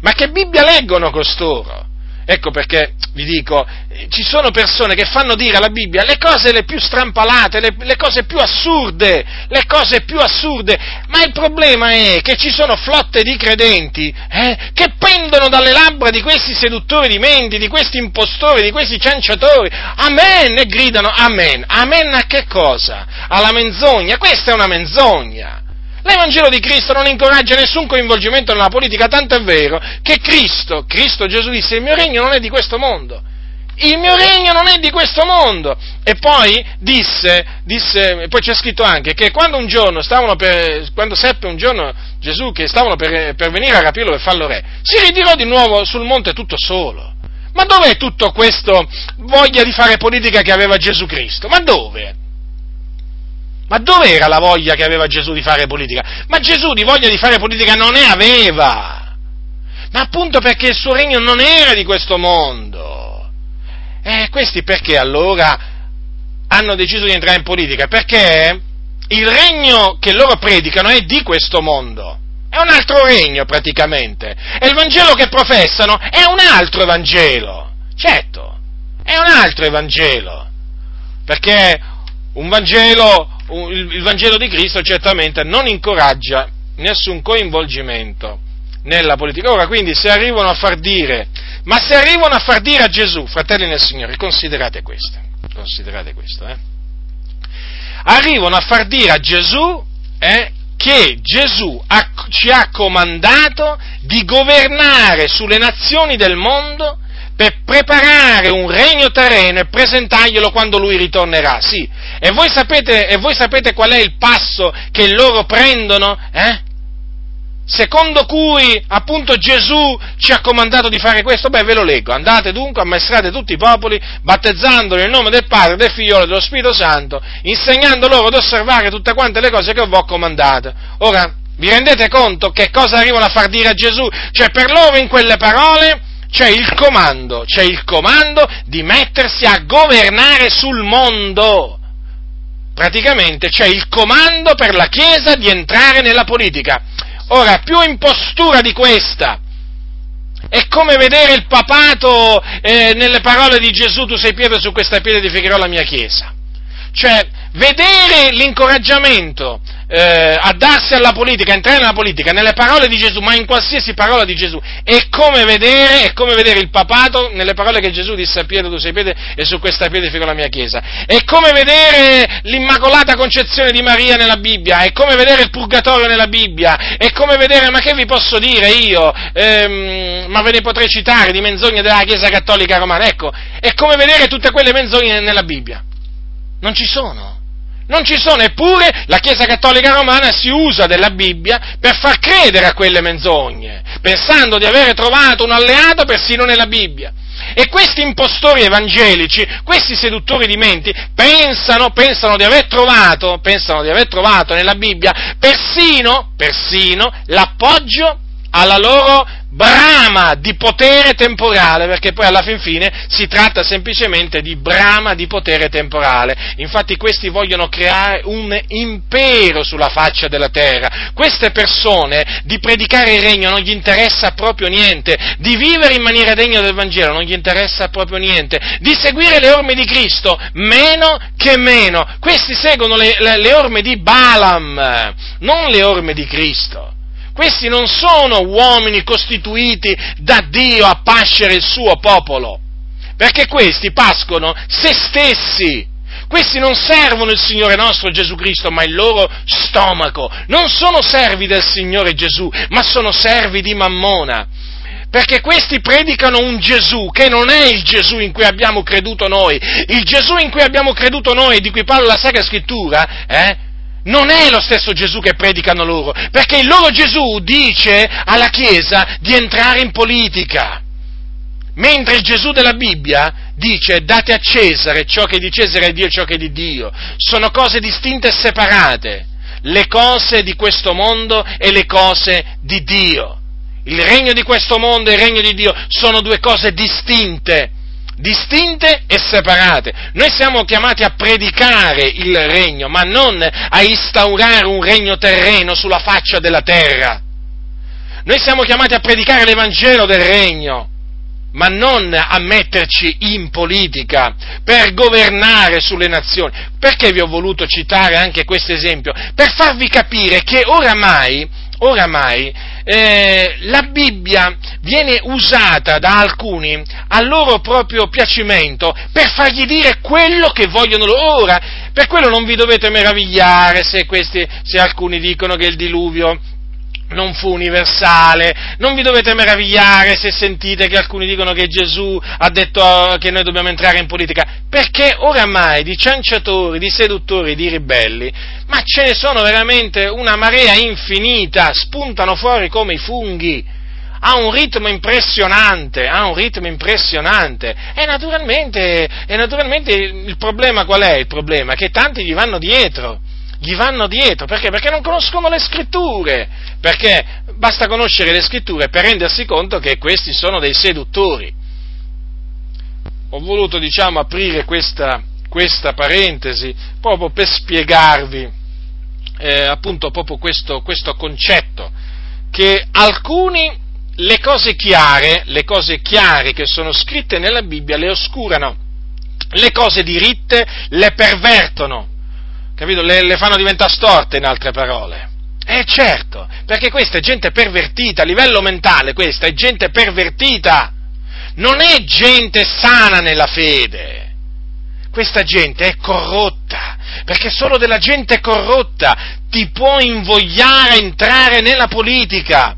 Ma che Bibbia leggono costoro? Ecco perché vi dico, ci sono persone che fanno dire alla Bibbia le cose le più strampalate, le, le, cose più assurde, le cose più assurde, ma il problema è che ci sono flotte di credenti eh, che pendono dalle labbra di questi seduttori di menti, di questi impostori, di questi cianciatori, amen, e gridano amen, amen a che cosa? Alla menzogna, questa è una menzogna. L'Evangelo di Cristo non incoraggia nessun coinvolgimento nella politica, tanto è vero che Cristo, Cristo Gesù disse, il mio regno non è di questo mondo. Il mio regno non è di questo mondo. E poi disse, disse poi c'è scritto anche che quando un giorno stavano per, quando seppe un giorno Gesù che stavano per, per venire a rapirlo e farlo re, si ritirò di nuovo sul monte tutto solo. Ma dov'è tutto questo voglia di fare politica che aveva Gesù Cristo? Ma dove? Ma dove era la voglia che aveva Gesù di fare politica? Ma Gesù di voglia di fare politica non ne aveva! Ma appunto perché il suo regno non era di questo mondo. E questi perché allora hanno deciso di entrare in politica? Perché il regno che loro predicano è di questo mondo. È un altro regno praticamente. E il Vangelo che professano è un altro Evangelo. Certo, è un altro Evangelo. Perché un Vangelo il Vangelo di Cristo certamente non incoraggia nessun coinvolgimento nella politica. Ora, quindi, se arrivano a far dire, ma se arrivano a far dire a Gesù, fratelli nel Signore, considerate questo, considerate questo, eh? arrivano a far dire a Gesù eh, che Gesù ha, ci ha comandato di governare sulle nazioni del mondo per preparare un regno terreno e presentarglielo quando lui ritornerà. Sì, e voi sapete, e voi sapete qual è il passo che loro prendono? Eh? Secondo cui appunto Gesù ci ha comandato di fare questo? Beh, ve lo leggo. Andate dunque, ammaestrate tutti i popoli, battezzandoli nel nome del Padre, del Figlio e dello Spirito Santo, insegnando loro ad osservare tutte quante le cose che vi ho comandate. Ora, vi rendete conto che cosa arrivano a far dire a Gesù? Cioè, per loro in quelle parole c'è il comando, c'è il comando di mettersi a governare sul mondo. Praticamente c'è il comando per la Chiesa di entrare nella politica. Ora, più impostura di questa, è come vedere il papato eh, nelle parole di Gesù, tu sei piede su questa pietra edificherò la mia Chiesa. Cioè, vedere l'incoraggiamento eh, a darsi alla politica, a entrare nella politica, nelle parole di Gesù, ma in qualsiasi parola di Gesù, è come vedere, è come vedere il papato nelle parole che Gesù disse a Pietro, tu sei Pietro, e su questa pietra fico la mia chiesa. È come vedere l'Immacolata Concezione di Maria nella Bibbia, è come vedere il Purgatorio nella Bibbia, è come vedere, ma che vi posso dire io, ehm, ma ve ne potrei citare di menzogne della Chiesa Cattolica Romana, ecco, è come vedere tutte quelle menzogne nella Bibbia. Non ci sono. Non ci sono, eppure la Chiesa Cattolica Romana si usa della Bibbia per far credere a quelle menzogne, pensando di avere trovato un alleato persino nella Bibbia. E questi impostori evangelici, questi seduttori di menti, pensano, pensano, di aver trovato, pensano di aver trovato nella Bibbia persino, persino l'appoggio alla loro brama di potere temporale, perché poi alla fin fine si tratta semplicemente di brama di potere temporale. Infatti questi vogliono creare un impero sulla faccia della terra. Queste persone di predicare il regno non gli interessa proprio niente, di vivere in maniera degna del Vangelo non gli interessa proprio niente, di seguire le orme di Cristo meno che meno. Questi seguono le, le, le orme di Balaam, non le orme di Cristo. Questi non sono uomini costituiti da Dio a pascere il suo popolo, perché questi pascono se stessi. Questi non servono il Signore nostro Gesù Cristo, ma il loro stomaco. Non sono servi del Signore Gesù, ma sono servi di Mammona perché questi predicano un Gesù che non è il Gesù in cui abbiamo creduto noi. Il Gesù in cui abbiamo creduto noi, di cui parla la Sacra Scrittura, eh, non è lo stesso Gesù che predicano loro, perché il loro Gesù dice alla Chiesa di entrare in politica, mentre il Gesù della Bibbia dice date a Cesare ciò che è di Cesare e Dio ciò che è di Dio. Sono cose distinte e separate, le cose di questo mondo e le cose di Dio. Il regno di questo mondo e il regno di Dio sono due cose distinte distinte e separate. Noi siamo chiamati a predicare il regno, ma non a instaurare un regno terreno sulla faccia della terra. Noi siamo chiamati a predicare l'Evangelo del regno, ma non a metterci in politica per governare sulle nazioni. Perché vi ho voluto citare anche questo esempio? Per farvi capire che oramai, oramai eh, la Bibbia viene usata da alcuni a loro proprio piacimento per fargli dire quello che vogliono loro. Ora, per quello non vi dovete meravigliare se, questi, se alcuni dicono che il diluvio non fu universale, non vi dovete meravigliare se sentite che alcuni dicono che Gesù ha detto che noi dobbiamo entrare in politica, perché oramai di cianciatori, di seduttori, di ribelli, ma ce ne sono veramente una marea infinita, spuntano fuori come i funghi, ha un ritmo impressionante, ha un ritmo impressionante. E naturalmente, e naturalmente il problema qual è? Il problema? Che tanti gli vanno dietro, gli vanno dietro, perché? Perché non conoscono le scritture, perché basta conoscere le scritture per rendersi conto che questi sono dei seduttori. Ho voluto, diciamo, aprire questa, questa parentesi proprio per spiegarvi eh, appunto proprio questo, questo concetto, che alcuni le cose chiare, le cose chiare che sono scritte nella Bibbia le oscurano, le cose diritte le pervertono, capito? Le, le fanno diventare storte in altre parole. Eh certo, perché questa è gente pervertita, a livello mentale questa è gente pervertita, non è gente sana nella fede. Questa gente è corrotta, perché solo della gente corrotta ti può invogliare a entrare nella politica,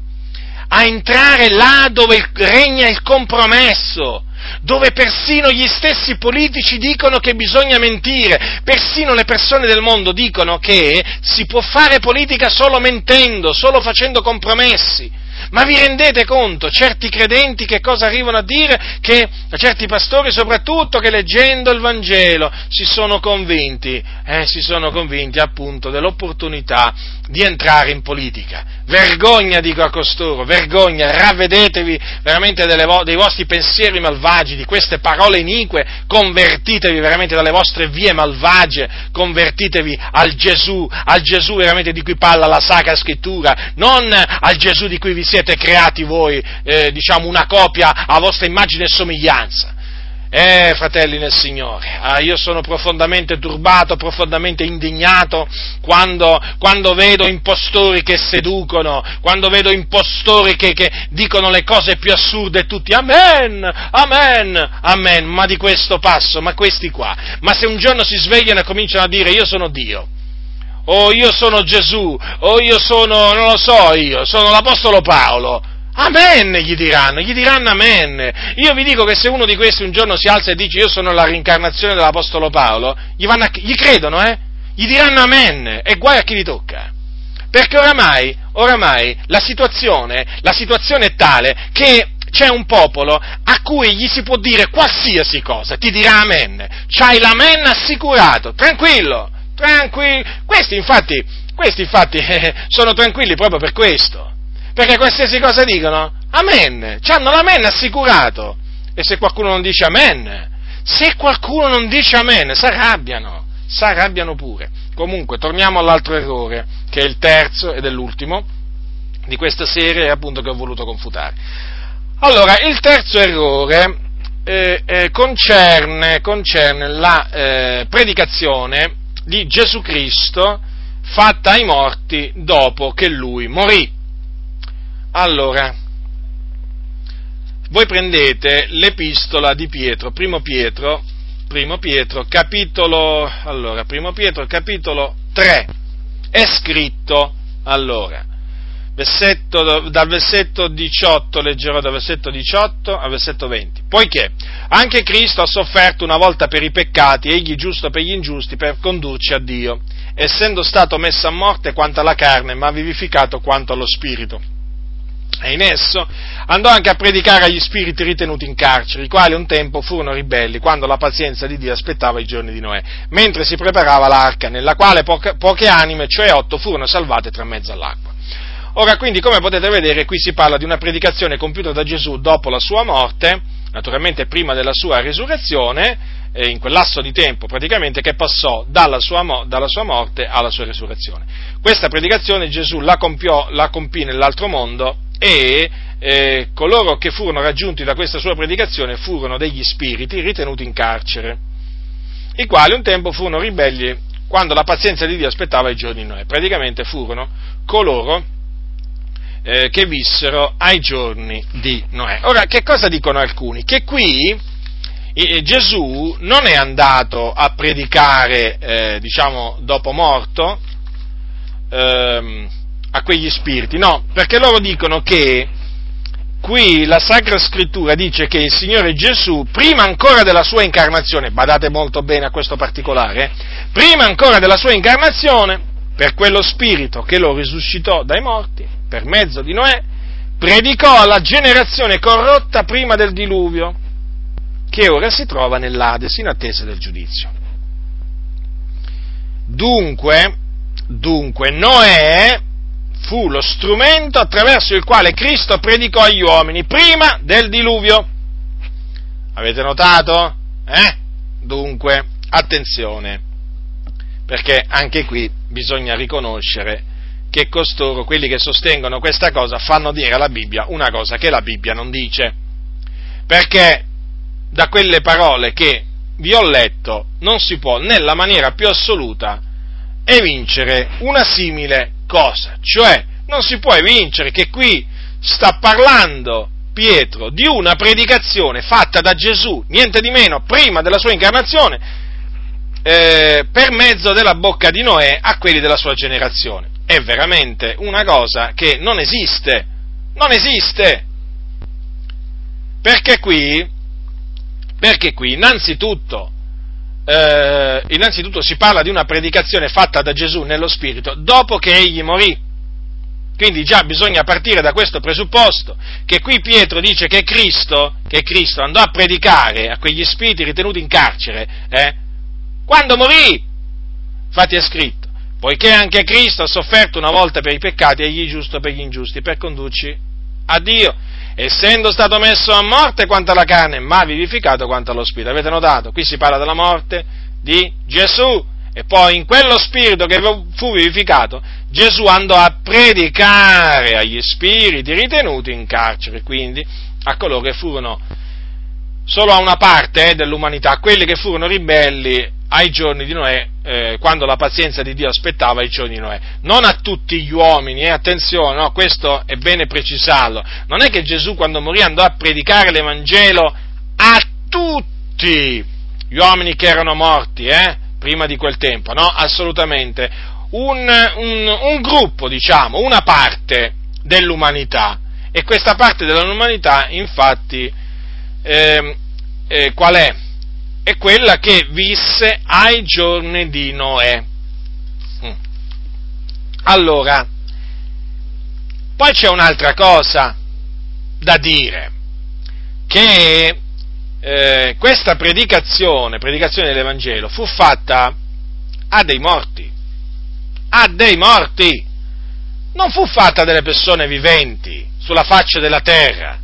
a entrare là dove regna il compromesso, dove persino gli stessi politici dicono che bisogna mentire, persino le persone del mondo dicono che si può fare politica solo mentendo, solo facendo compromessi. Ma vi rendete conto, certi credenti che cosa arrivano a dire? Che certi pastori soprattutto che leggendo il Vangelo si sono convinti, eh, si sono convinti appunto dell'opportunità di entrare in politica. Vergogna, dico a costoro, vergogna, ravvedetevi veramente vo- dei vostri pensieri malvagi, di queste parole inique, convertitevi veramente dalle vostre vie malvagie, convertitevi al Gesù, al Gesù veramente di cui parla la Sacra Scrittura, non al Gesù di cui vi siete creati voi, eh, diciamo, una copia a vostra immagine e somiglianza. Eh, fratelli nel Signore, ah, io sono profondamente turbato, profondamente indignato quando, quando, vedo impostori che seducono, quando vedo impostori che, che dicono le cose più assurde e tutti, amen, amen, amen, ma di questo passo, ma questi qua, ma se un giorno si svegliano e cominciano a dire io sono Dio, o io sono Gesù, o io sono, non lo so io, sono l'Apostolo Paolo, Amen, gli diranno, gli diranno amen. Io vi dico che se uno di questi un giorno si alza e dice io sono la rincarnazione dell'Apostolo Paolo, gli, a, gli credono, eh? Gli diranno amen, e guai a chi li tocca. Perché oramai, oramai la situazione, la situazione è tale che c'è un popolo a cui gli si può dire qualsiasi cosa, ti dirà amen. C'hai l'amen assicurato, tranquillo, tranquillo. Questi infatti, questi infatti eh, sono tranquilli proprio per questo perché qualsiasi cosa dicono, amen, hanno l'amen assicurato. E se qualcuno non dice amen, se qualcuno non dice amen, si arrabbiano, si arrabbiano pure. Comunque, torniamo all'altro errore, che è il terzo ed è l'ultimo di questa serie, appunto, che ho voluto confutare. Allora, il terzo errore eh, eh, concerne, concerne, la eh, predicazione di Gesù Cristo fatta ai morti dopo che lui morì. Allora, voi prendete l'epistola di Pietro, primo Pietro, primo Pietro, capitolo, allora, primo Pietro, capitolo 3, è scritto, allora, versetto, dal versetto 18, leggerò dal versetto 18 al versetto 20, poiché anche Cristo ha sofferto una volta per i peccati, egli giusto per gli ingiusti, per condurci a Dio, essendo stato messo a morte quanto alla carne, ma vivificato quanto allo spirito e in esso andò anche a predicare agli spiriti ritenuti in carcere, i quali un tempo furono ribelli quando la pazienza di Dio aspettava i giorni di Noè, mentre si preparava l'arca, nella quale poche, poche anime, cioè otto, furono salvate tra mezzo all'acqua. Ora, quindi, come potete vedere, qui si parla di una predicazione compiuta da Gesù dopo la sua morte, naturalmente prima della sua risurrezione, in quel lasso di tempo praticamente che passò dalla sua, dalla sua, morte alla sua risurrezione. Questa predicazione Gesù la, compiò, la compì nell'altro mondo e eh, coloro che furono raggiunti da questa sua predicazione furono degli spiriti ritenuti in carcere, i quali un tempo furono ribelli quando la pazienza di Dio aspettava i giorni di Noè. Praticamente furono coloro eh, che vissero ai giorni di Noè. Ora, che cosa dicono alcuni? Che qui eh, Gesù non è andato a predicare, eh, diciamo, dopo morto, ehm, a quegli spiriti, no, perché loro dicono che qui la Sacra Scrittura dice che il Signore Gesù, prima ancora della sua incarnazione, badate molto bene a questo particolare, eh, prima ancora della sua incarnazione, per quello spirito che lo risuscitò dai morti, per mezzo di Noè, predicò alla generazione corrotta prima del diluvio, che ora si trova nell'Ades in attesa del giudizio. Dunque, dunque, Noè fu lo strumento attraverso il quale Cristo predicò agli uomini prima del diluvio. Avete notato? Eh? Dunque, attenzione, perché anche qui bisogna riconoscere che costoro, quelli che sostengono questa cosa, fanno dire alla Bibbia una cosa che la Bibbia non dice. Perché da quelle parole che vi ho letto non si può nella maniera più assoluta evincere una simile cosa, cioè non si può evincere che qui sta parlando Pietro di una predicazione fatta da Gesù, niente di meno, prima della sua incarnazione, eh, per mezzo della bocca di Noè a quelli della sua generazione. È veramente una cosa che non esiste, non esiste. Perché qui, perché qui innanzitutto eh, innanzitutto si parla di una predicazione fatta da Gesù nello Spirito dopo che egli morì. Quindi già bisogna partire da questo presupposto, che qui Pietro dice che Cristo, che Cristo andò a predicare a quegli spiriti ritenuti in carcere, eh, quando morì. Infatti è scritto, poiché anche Cristo ha sofferto una volta per i peccati, egli giusto per gli ingiusti, per condurci a Dio essendo stato messo a morte quanto alla carne, ma vivificato quanto allo spirito. Avete notato? Qui si parla della morte di Gesù e poi in quello spirito che fu vivificato, Gesù andò a predicare agli spiriti ritenuti in carcere, quindi a coloro che furono solo a una parte eh, dell'umanità, quelli che furono ribelli ai giorni di Noè, eh, quando la pazienza di Dio aspettava i giorni di Noè. Non a tutti gli uomini, eh, attenzione, no, questo è bene precisarlo. Non è che Gesù quando morì andò a predicare l'Evangelo a tutti gli uomini che erano morti, eh, prima di quel tempo, no, assolutamente. Un, un, un gruppo, diciamo, una parte dell'umanità. E questa parte dell'umanità, infatti, eh, eh, qual è? È quella che visse ai giorni di Noè. Mm. Allora, poi c'è un'altra cosa da dire, che eh, questa predicazione, predicazione dell'Evangelo, fu fatta a dei morti, a dei morti, non fu fatta a delle persone viventi sulla faccia della terra,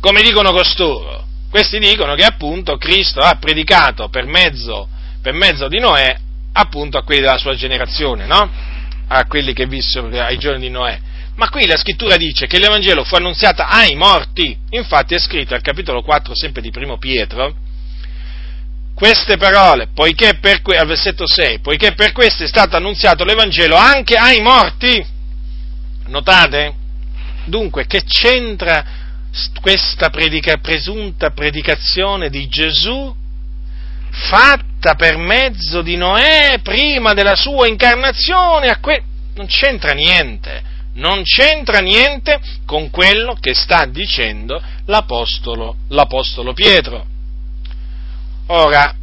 come dicono costoro. Questi dicono che appunto Cristo ha predicato per mezzo, per mezzo di Noè appunto a quelli della sua generazione, no? A quelli che vissero ai giorni di Noè. Ma qui la scrittura dice che l'Evangelo fu annunziato ai morti. Infatti è scritto al capitolo 4 sempre di primo Pietro, queste parole, poiché per, al versetto 6, poiché per questo è stato annunziato l'Evangelo anche ai morti. Notate? Dunque, che c'entra questa predica, presunta predicazione di Gesù fatta per mezzo di Noè prima della sua incarnazione, que- non c'entra niente, non c'entra niente con quello che sta dicendo l'Apostolo, l'Apostolo Pietro. Ora,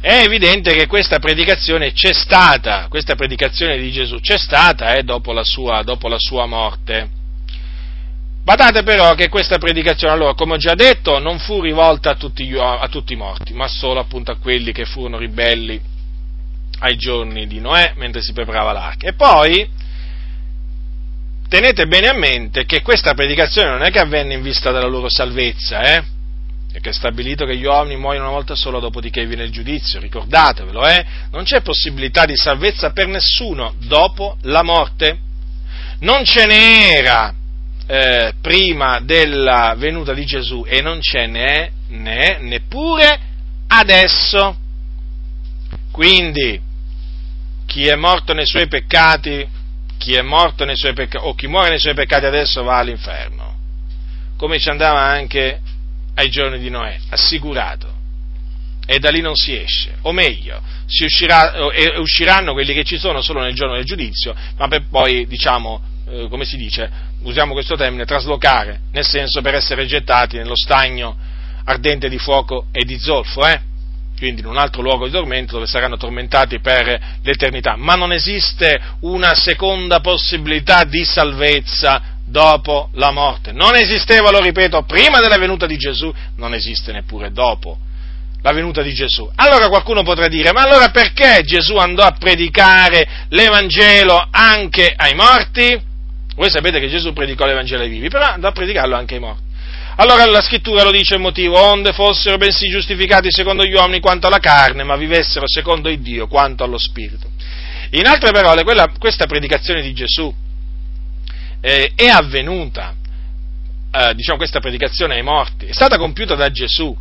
è evidente che questa predicazione c'è stata, questa predicazione di Gesù c'è stata eh, dopo, la sua, dopo la sua morte. Badate però che questa predicazione, allora, come ho già detto, non fu rivolta a tutti, a tutti i morti, ma solo appunto a quelli che furono ribelli ai giorni di Noè mentre si preparava l'arca. E poi tenete bene a mente che questa predicazione non è che avvenne in vista della loro salvezza, eh? Perché è stabilito che gli uomini muoiono una volta sola, dopodiché viene il giudizio, ricordatevelo, eh? Non c'è possibilità di salvezza per nessuno dopo la morte. Non ce n'era eh, prima della venuta di Gesù e non ce n'è né, neppure adesso. Quindi, chi è morto nei suoi peccati, chi è morto nei suoi peccati, o chi muore nei suoi peccati adesso va all'inferno, come ci andava anche ai giorni di Noè, assicurato. E da lì non si esce, o meglio, uscirà, usciranno quelli che ci sono solo nel giorno del giudizio, ma per poi, diciamo, eh, come si dice, usiamo questo termine, traslocare, nel senso per essere gettati nello stagno ardente di fuoco e di zolfo, eh? quindi in un altro luogo di tormento dove saranno tormentati per l'eternità. Ma non esiste una seconda possibilità di salvezza dopo la morte. Non esisteva, lo ripeto, prima della venuta di Gesù, non esiste neppure dopo la venuta di Gesù. Allora qualcuno potrà dire, ma allora perché Gesù andò a predicare l'Evangelo anche ai morti? Voi sapete che Gesù predicò l'Evangelo ai vivi, però andò a predicarlo anche ai morti. Allora la scrittura lo dice il motivo, onde fossero bensì giustificati secondo gli uomini quanto alla carne, ma vivessero secondo il Dio quanto allo Spirito. In altre parole, quella, questa predicazione di Gesù eh, è avvenuta, eh, diciamo questa predicazione ai morti, è stata compiuta da Gesù,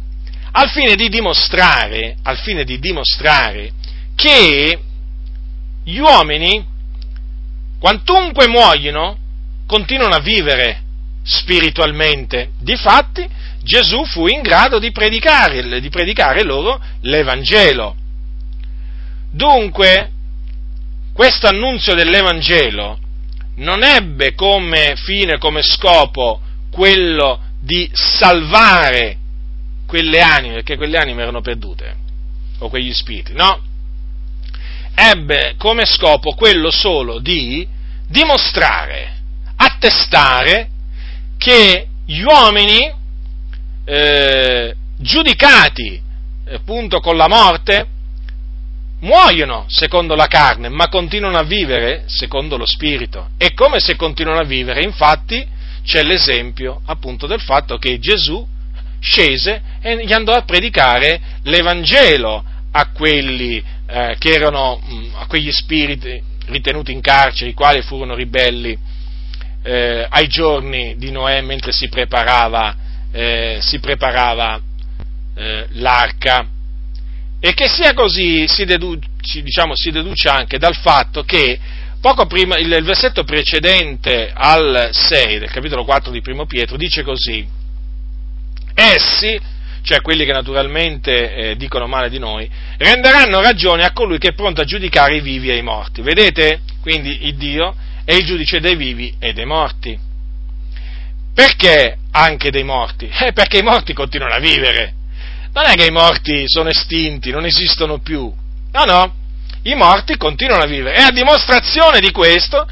al fine di dimostrare, al fine di dimostrare che gli uomini, quantunque muoiono, continuano a vivere spiritualmente. Difatti, Gesù fu in grado di predicare, di predicare loro l'Evangelo. Dunque, questo annunzio dell'Evangelo non ebbe come fine, come scopo, quello di salvare quelle anime, perché quelle anime erano perdute, o quegli spiriti, no? Ebbe come scopo quello solo di dimostrare attestare che gli uomini eh, giudicati appunto con la morte muoiono secondo la carne, ma continuano a vivere secondo lo spirito. E come se continuano a vivere, infatti, c'è l'esempio appunto del fatto che Gesù scese e gli andò a predicare l'Evangelo a quelli eh, che erano, a quegli spiriti ritenuti in carcere, i quali furono ribelli eh, ai giorni di Noè mentre si preparava eh, si preparava eh, l'arca. E che sia così si deduce, diciamo, si deduce anche dal fatto che poco prima, il, versetto precedente al 6 del capitolo 4 di Primo Pietro dice così, essi, cioè quelli che naturalmente eh, dicono male di noi, renderanno ragione a colui che è pronto a giudicare i vivi e i morti. Vedete? Quindi il Dio è il giudice dei vivi e dei morti. Perché anche dei morti? Eh, perché i morti continuano a vivere. Non è che i morti sono estinti, non esistono più. No, no, i morti continuano a vivere. E a dimostrazione di questo,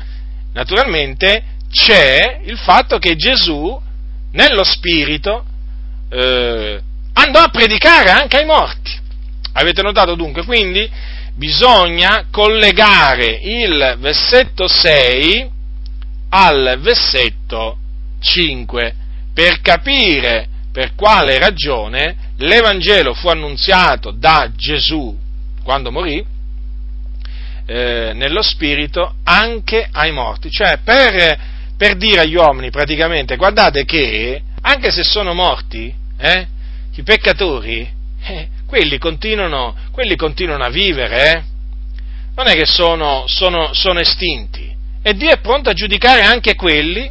naturalmente, c'è il fatto che Gesù, nello Spirito, eh, andò a predicare anche ai morti. Avete notato dunque? Quindi bisogna collegare il versetto 6 al versetto 5 per capire per quale ragione l'Evangelo fu annunziato da Gesù quando morì eh, nello spirito anche ai morti, cioè per, per, dire agli uomini praticamente guardate che anche se sono morti, eh, i peccatori, eh, quelli, continuano, quelli continuano a vivere, eh. non è che sono, sono, sono estinti e Dio è pronto a giudicare anche quelli,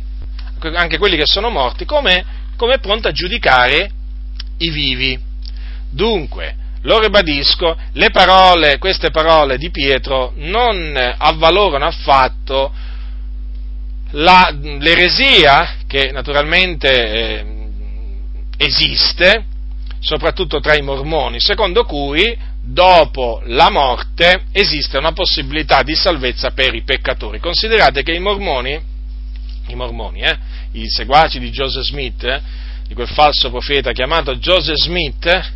anche quelli che sono morti, come, come è pronto a giudicare i vivi. Dunque, lo ribadisco, le parole, queste parole di Pietro non avvalorano affatto la, l'eresia che naturalmente eh, esiste, soprattutto tra i mormoni, secondo cui dopo la morte esiste una possibilità di salvezza per i peccatori. Considerate che i mormoni, i, mormoni, eh, i seguaci di Joseph Smith, eh, di quel falso profeta chiamato Joseph Smith,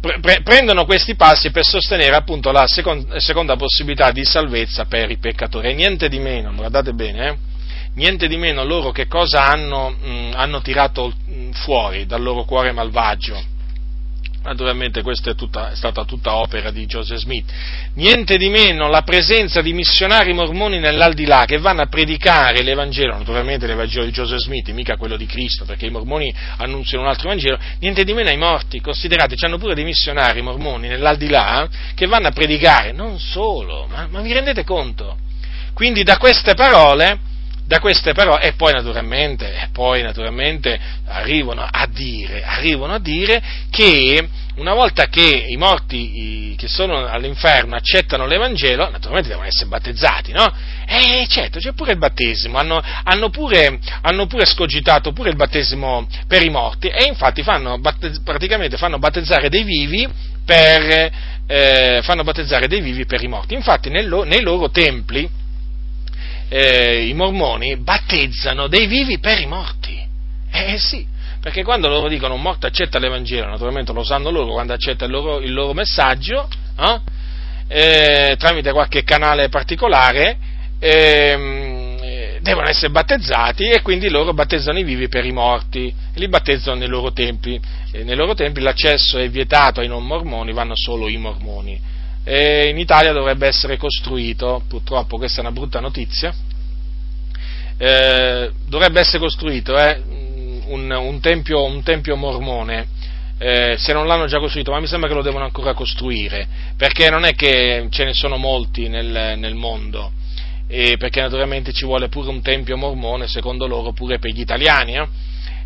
pre- prendono questi passi per sostenere appunto la second- seconda possibilità di salvezza per i peccatori. E niente di meno, guardate bene, eh? Niente di meno loro che cosa hanno, mh, hanno tirato fuori dal loro cuore malvagio Naturalmente questa è, tutta, è, stata tutta opera di Joseph Smith. Niente di meno la presenza di missionari mormoni nell'aldilà che vanno a predicare l'Evangelo, naturalmente l'Evangelo di Joseph Smith, mica quello di Cristo, perché i mormoni annunziano un altro Vangelo, niente di meno ai morti, considerate, c'hanno pure dei missionari mormoni nell'aldilà che vanno a predicare, non solo, ma, ma vi rendete conto? Quindi da queste parole da queste parole, e poi naturalmente, poi naturalmente arrivano, a dire, arrivano a dire che una volta che i morti che sono all'inferno accettano l'Evangelo, naturalmente devono essere battezzati, no? E certo, c'è pure il battesimo, hanno, hanno, pure, hanno pure scogitato pure il battesimo per i morti e infatti fanno, praticamente fanno battezzare dei vivi per, eh, fanno battezzare dei vivi per i morti. Infatti nel, nei loro templi, eh, i mormoni battezzano dei vivi per i morti. Eh sì, perché quando loro dicono un morto accetta l'Evangelo, naturalmente lo sanno loro quando accetta il loro, il loro messaggio, eh? Eh, tramite qualche canale particolare, ehm, devono essere battezzati e quindi loro battezzano i vivi per i morti, li battezzano nei loro templi. E nei loro templi l'accesso è vietato ai non mormoni, vanno solo i mormoni e in Italia dovrebbe essere costruito, purtroppo questa è una brutta notizia, eh, dovrebbe essere costruito eh, un, un, tempio, un, tempio, mormone, eh, se non l'hanno già costruito, ma mi sembra che lo devono ancora costruire, perché non è che ce ne sono molti nel, nel mondo, perché naturalmente ci vuole pure un tempio mormone, secondo loro pure per gli italiani, eh?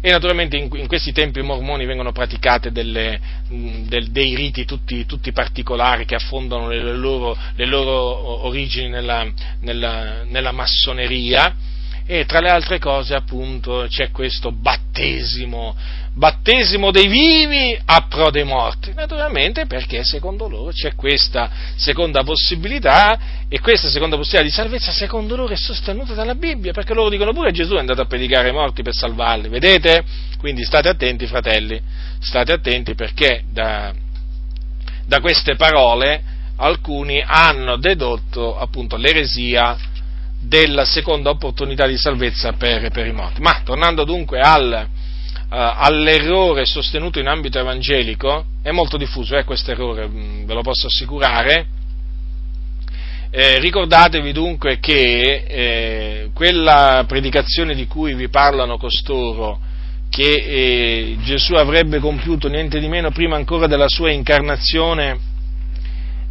E naturalmente in, in questi templi mormoni vengono praticate delle, del, dei riti tutti, tutti, particolari che affondano le loro, le loro origini nella, nella, nella massoneria. E tra le altre cose appunto c'è questo battesimo, battesimo dei vivi a pro dei morti, naturalmente perché secondo loro c'è questa seconda possibilità e questa seconda possibilità di salvezza secondo loro è sostenuta dalla Bibbia, perché loro dicono pure Gesù è andato a predicare ai morti per salvarli, vedete? Quindi state attenti fratelli, state attenti perché da, da queste parole alcuni hanno dedotto appunto l'eresia della seconda opportunità di salvezza per, per i morti. Ma tornando dunque al, all'errore sostenuto in ambito evangelico, è molto diffuso eh, questo errore, mm, ve lo posso assicurare. Eh, ricordatevi dunque che eh, quella predicazione di cui vi parlano costoro, che eh, Gesù avrebbe compiuto niente di meno prima ancora della sua incarnazione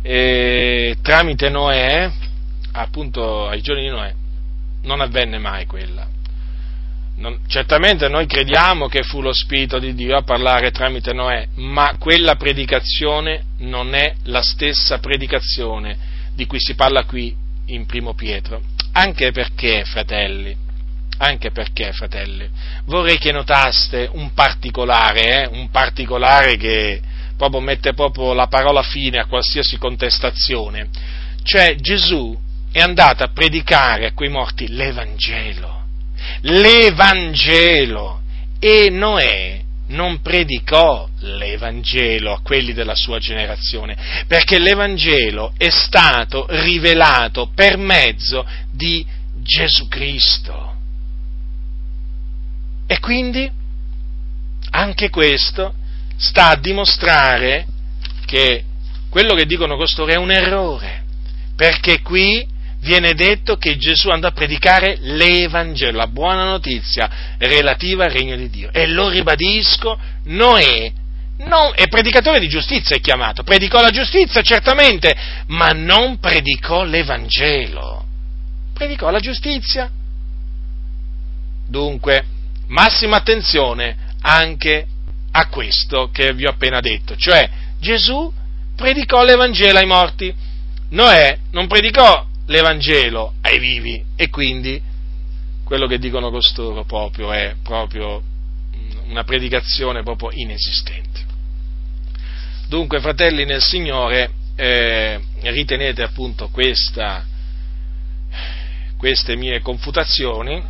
eh, tramite Noè, appunto ai giorni di Noè, non avvenne mai quella. Non, certamente noi crediamo che fu lo Spirito di Dio a parlare tramite Noè, ma quella predicazione non è la stessa predicazione di cui si parla qui in Primo Pietro. Anche perché, fratelli, anche perché, fratelli, vorrei che notaste un particolare, eh, un particolare che proprio mette proprio la parola fine a qualsiasi contestazione. Cioè Gesù è andato a predicare a quei morti l'Evangelo l'Evangelo e Noè non predicò l'Evangelo a quelli della sua generazione, perché l'Evangelo è stato rivelato per mezzo di Gesù Cristo. E quindi anche questo sta a dimostrare che quello che dicono costoro è un errore, perché qui viene detto che Gesù andò a predicare l'Evangelo, la buona notizia relativa al regno di Dio. E lo ribadisco, Noè non, è predicatore di giustizia è chiamato, predicò la giustizia certamente, ma non predicò l'Evangelo, predicò la giustizia. Dunque, massima attenzione anche a questo che vi ho appena detto, cioè Gesù predicò l'Evangelo ai morti, Noè non predicò l'Evangelo ai vivi e quindi quello che dicono costoro proprio è proprio una predicazione proprio inesistente. Dunque, fratelli nel Signore, eh, ritenete appunto questa, queste mie confutazioni,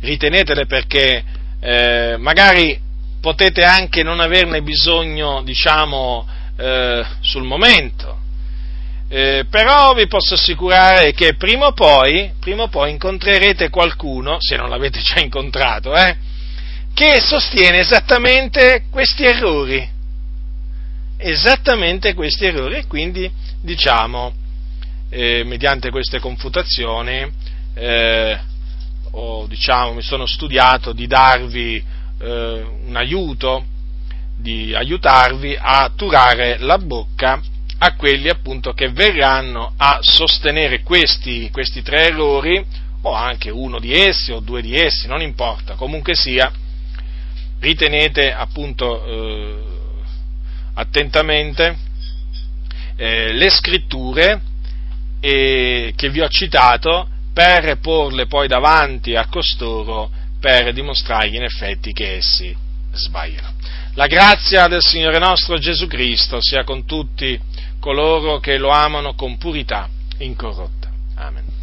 ritenetele perché eh, magari potete anche non averne bisogno, diciamo, eh, sul momento, eh, però vi posso assicurare che prima o, poi, prima o poi incontrerete qualcuno, se non l'avete già incontrato, eh, che sostiene esattamente questi errori. Esattamente questi errori e quindi diciamo, eh, mediante queste confutazioni, eh, o diciamo, mi sono studiato di darvi eh, un aiuto, di aiutarvi a turare la bocca a quelli appunto che verranno a sostenere questi, questi tre errori, o anche uno di essi o due di essi, non importa, comunque sia, ritenete appunto eh, attentamente eh, le scritture eh, che vi ho citato per porle poi davanti a costoro per dimostrargli in effetti che essi sbagliano. La grazia del Signore nostro Gesù Cristo sia con tutti coloro che lo amano con purità incorrotta. Amen.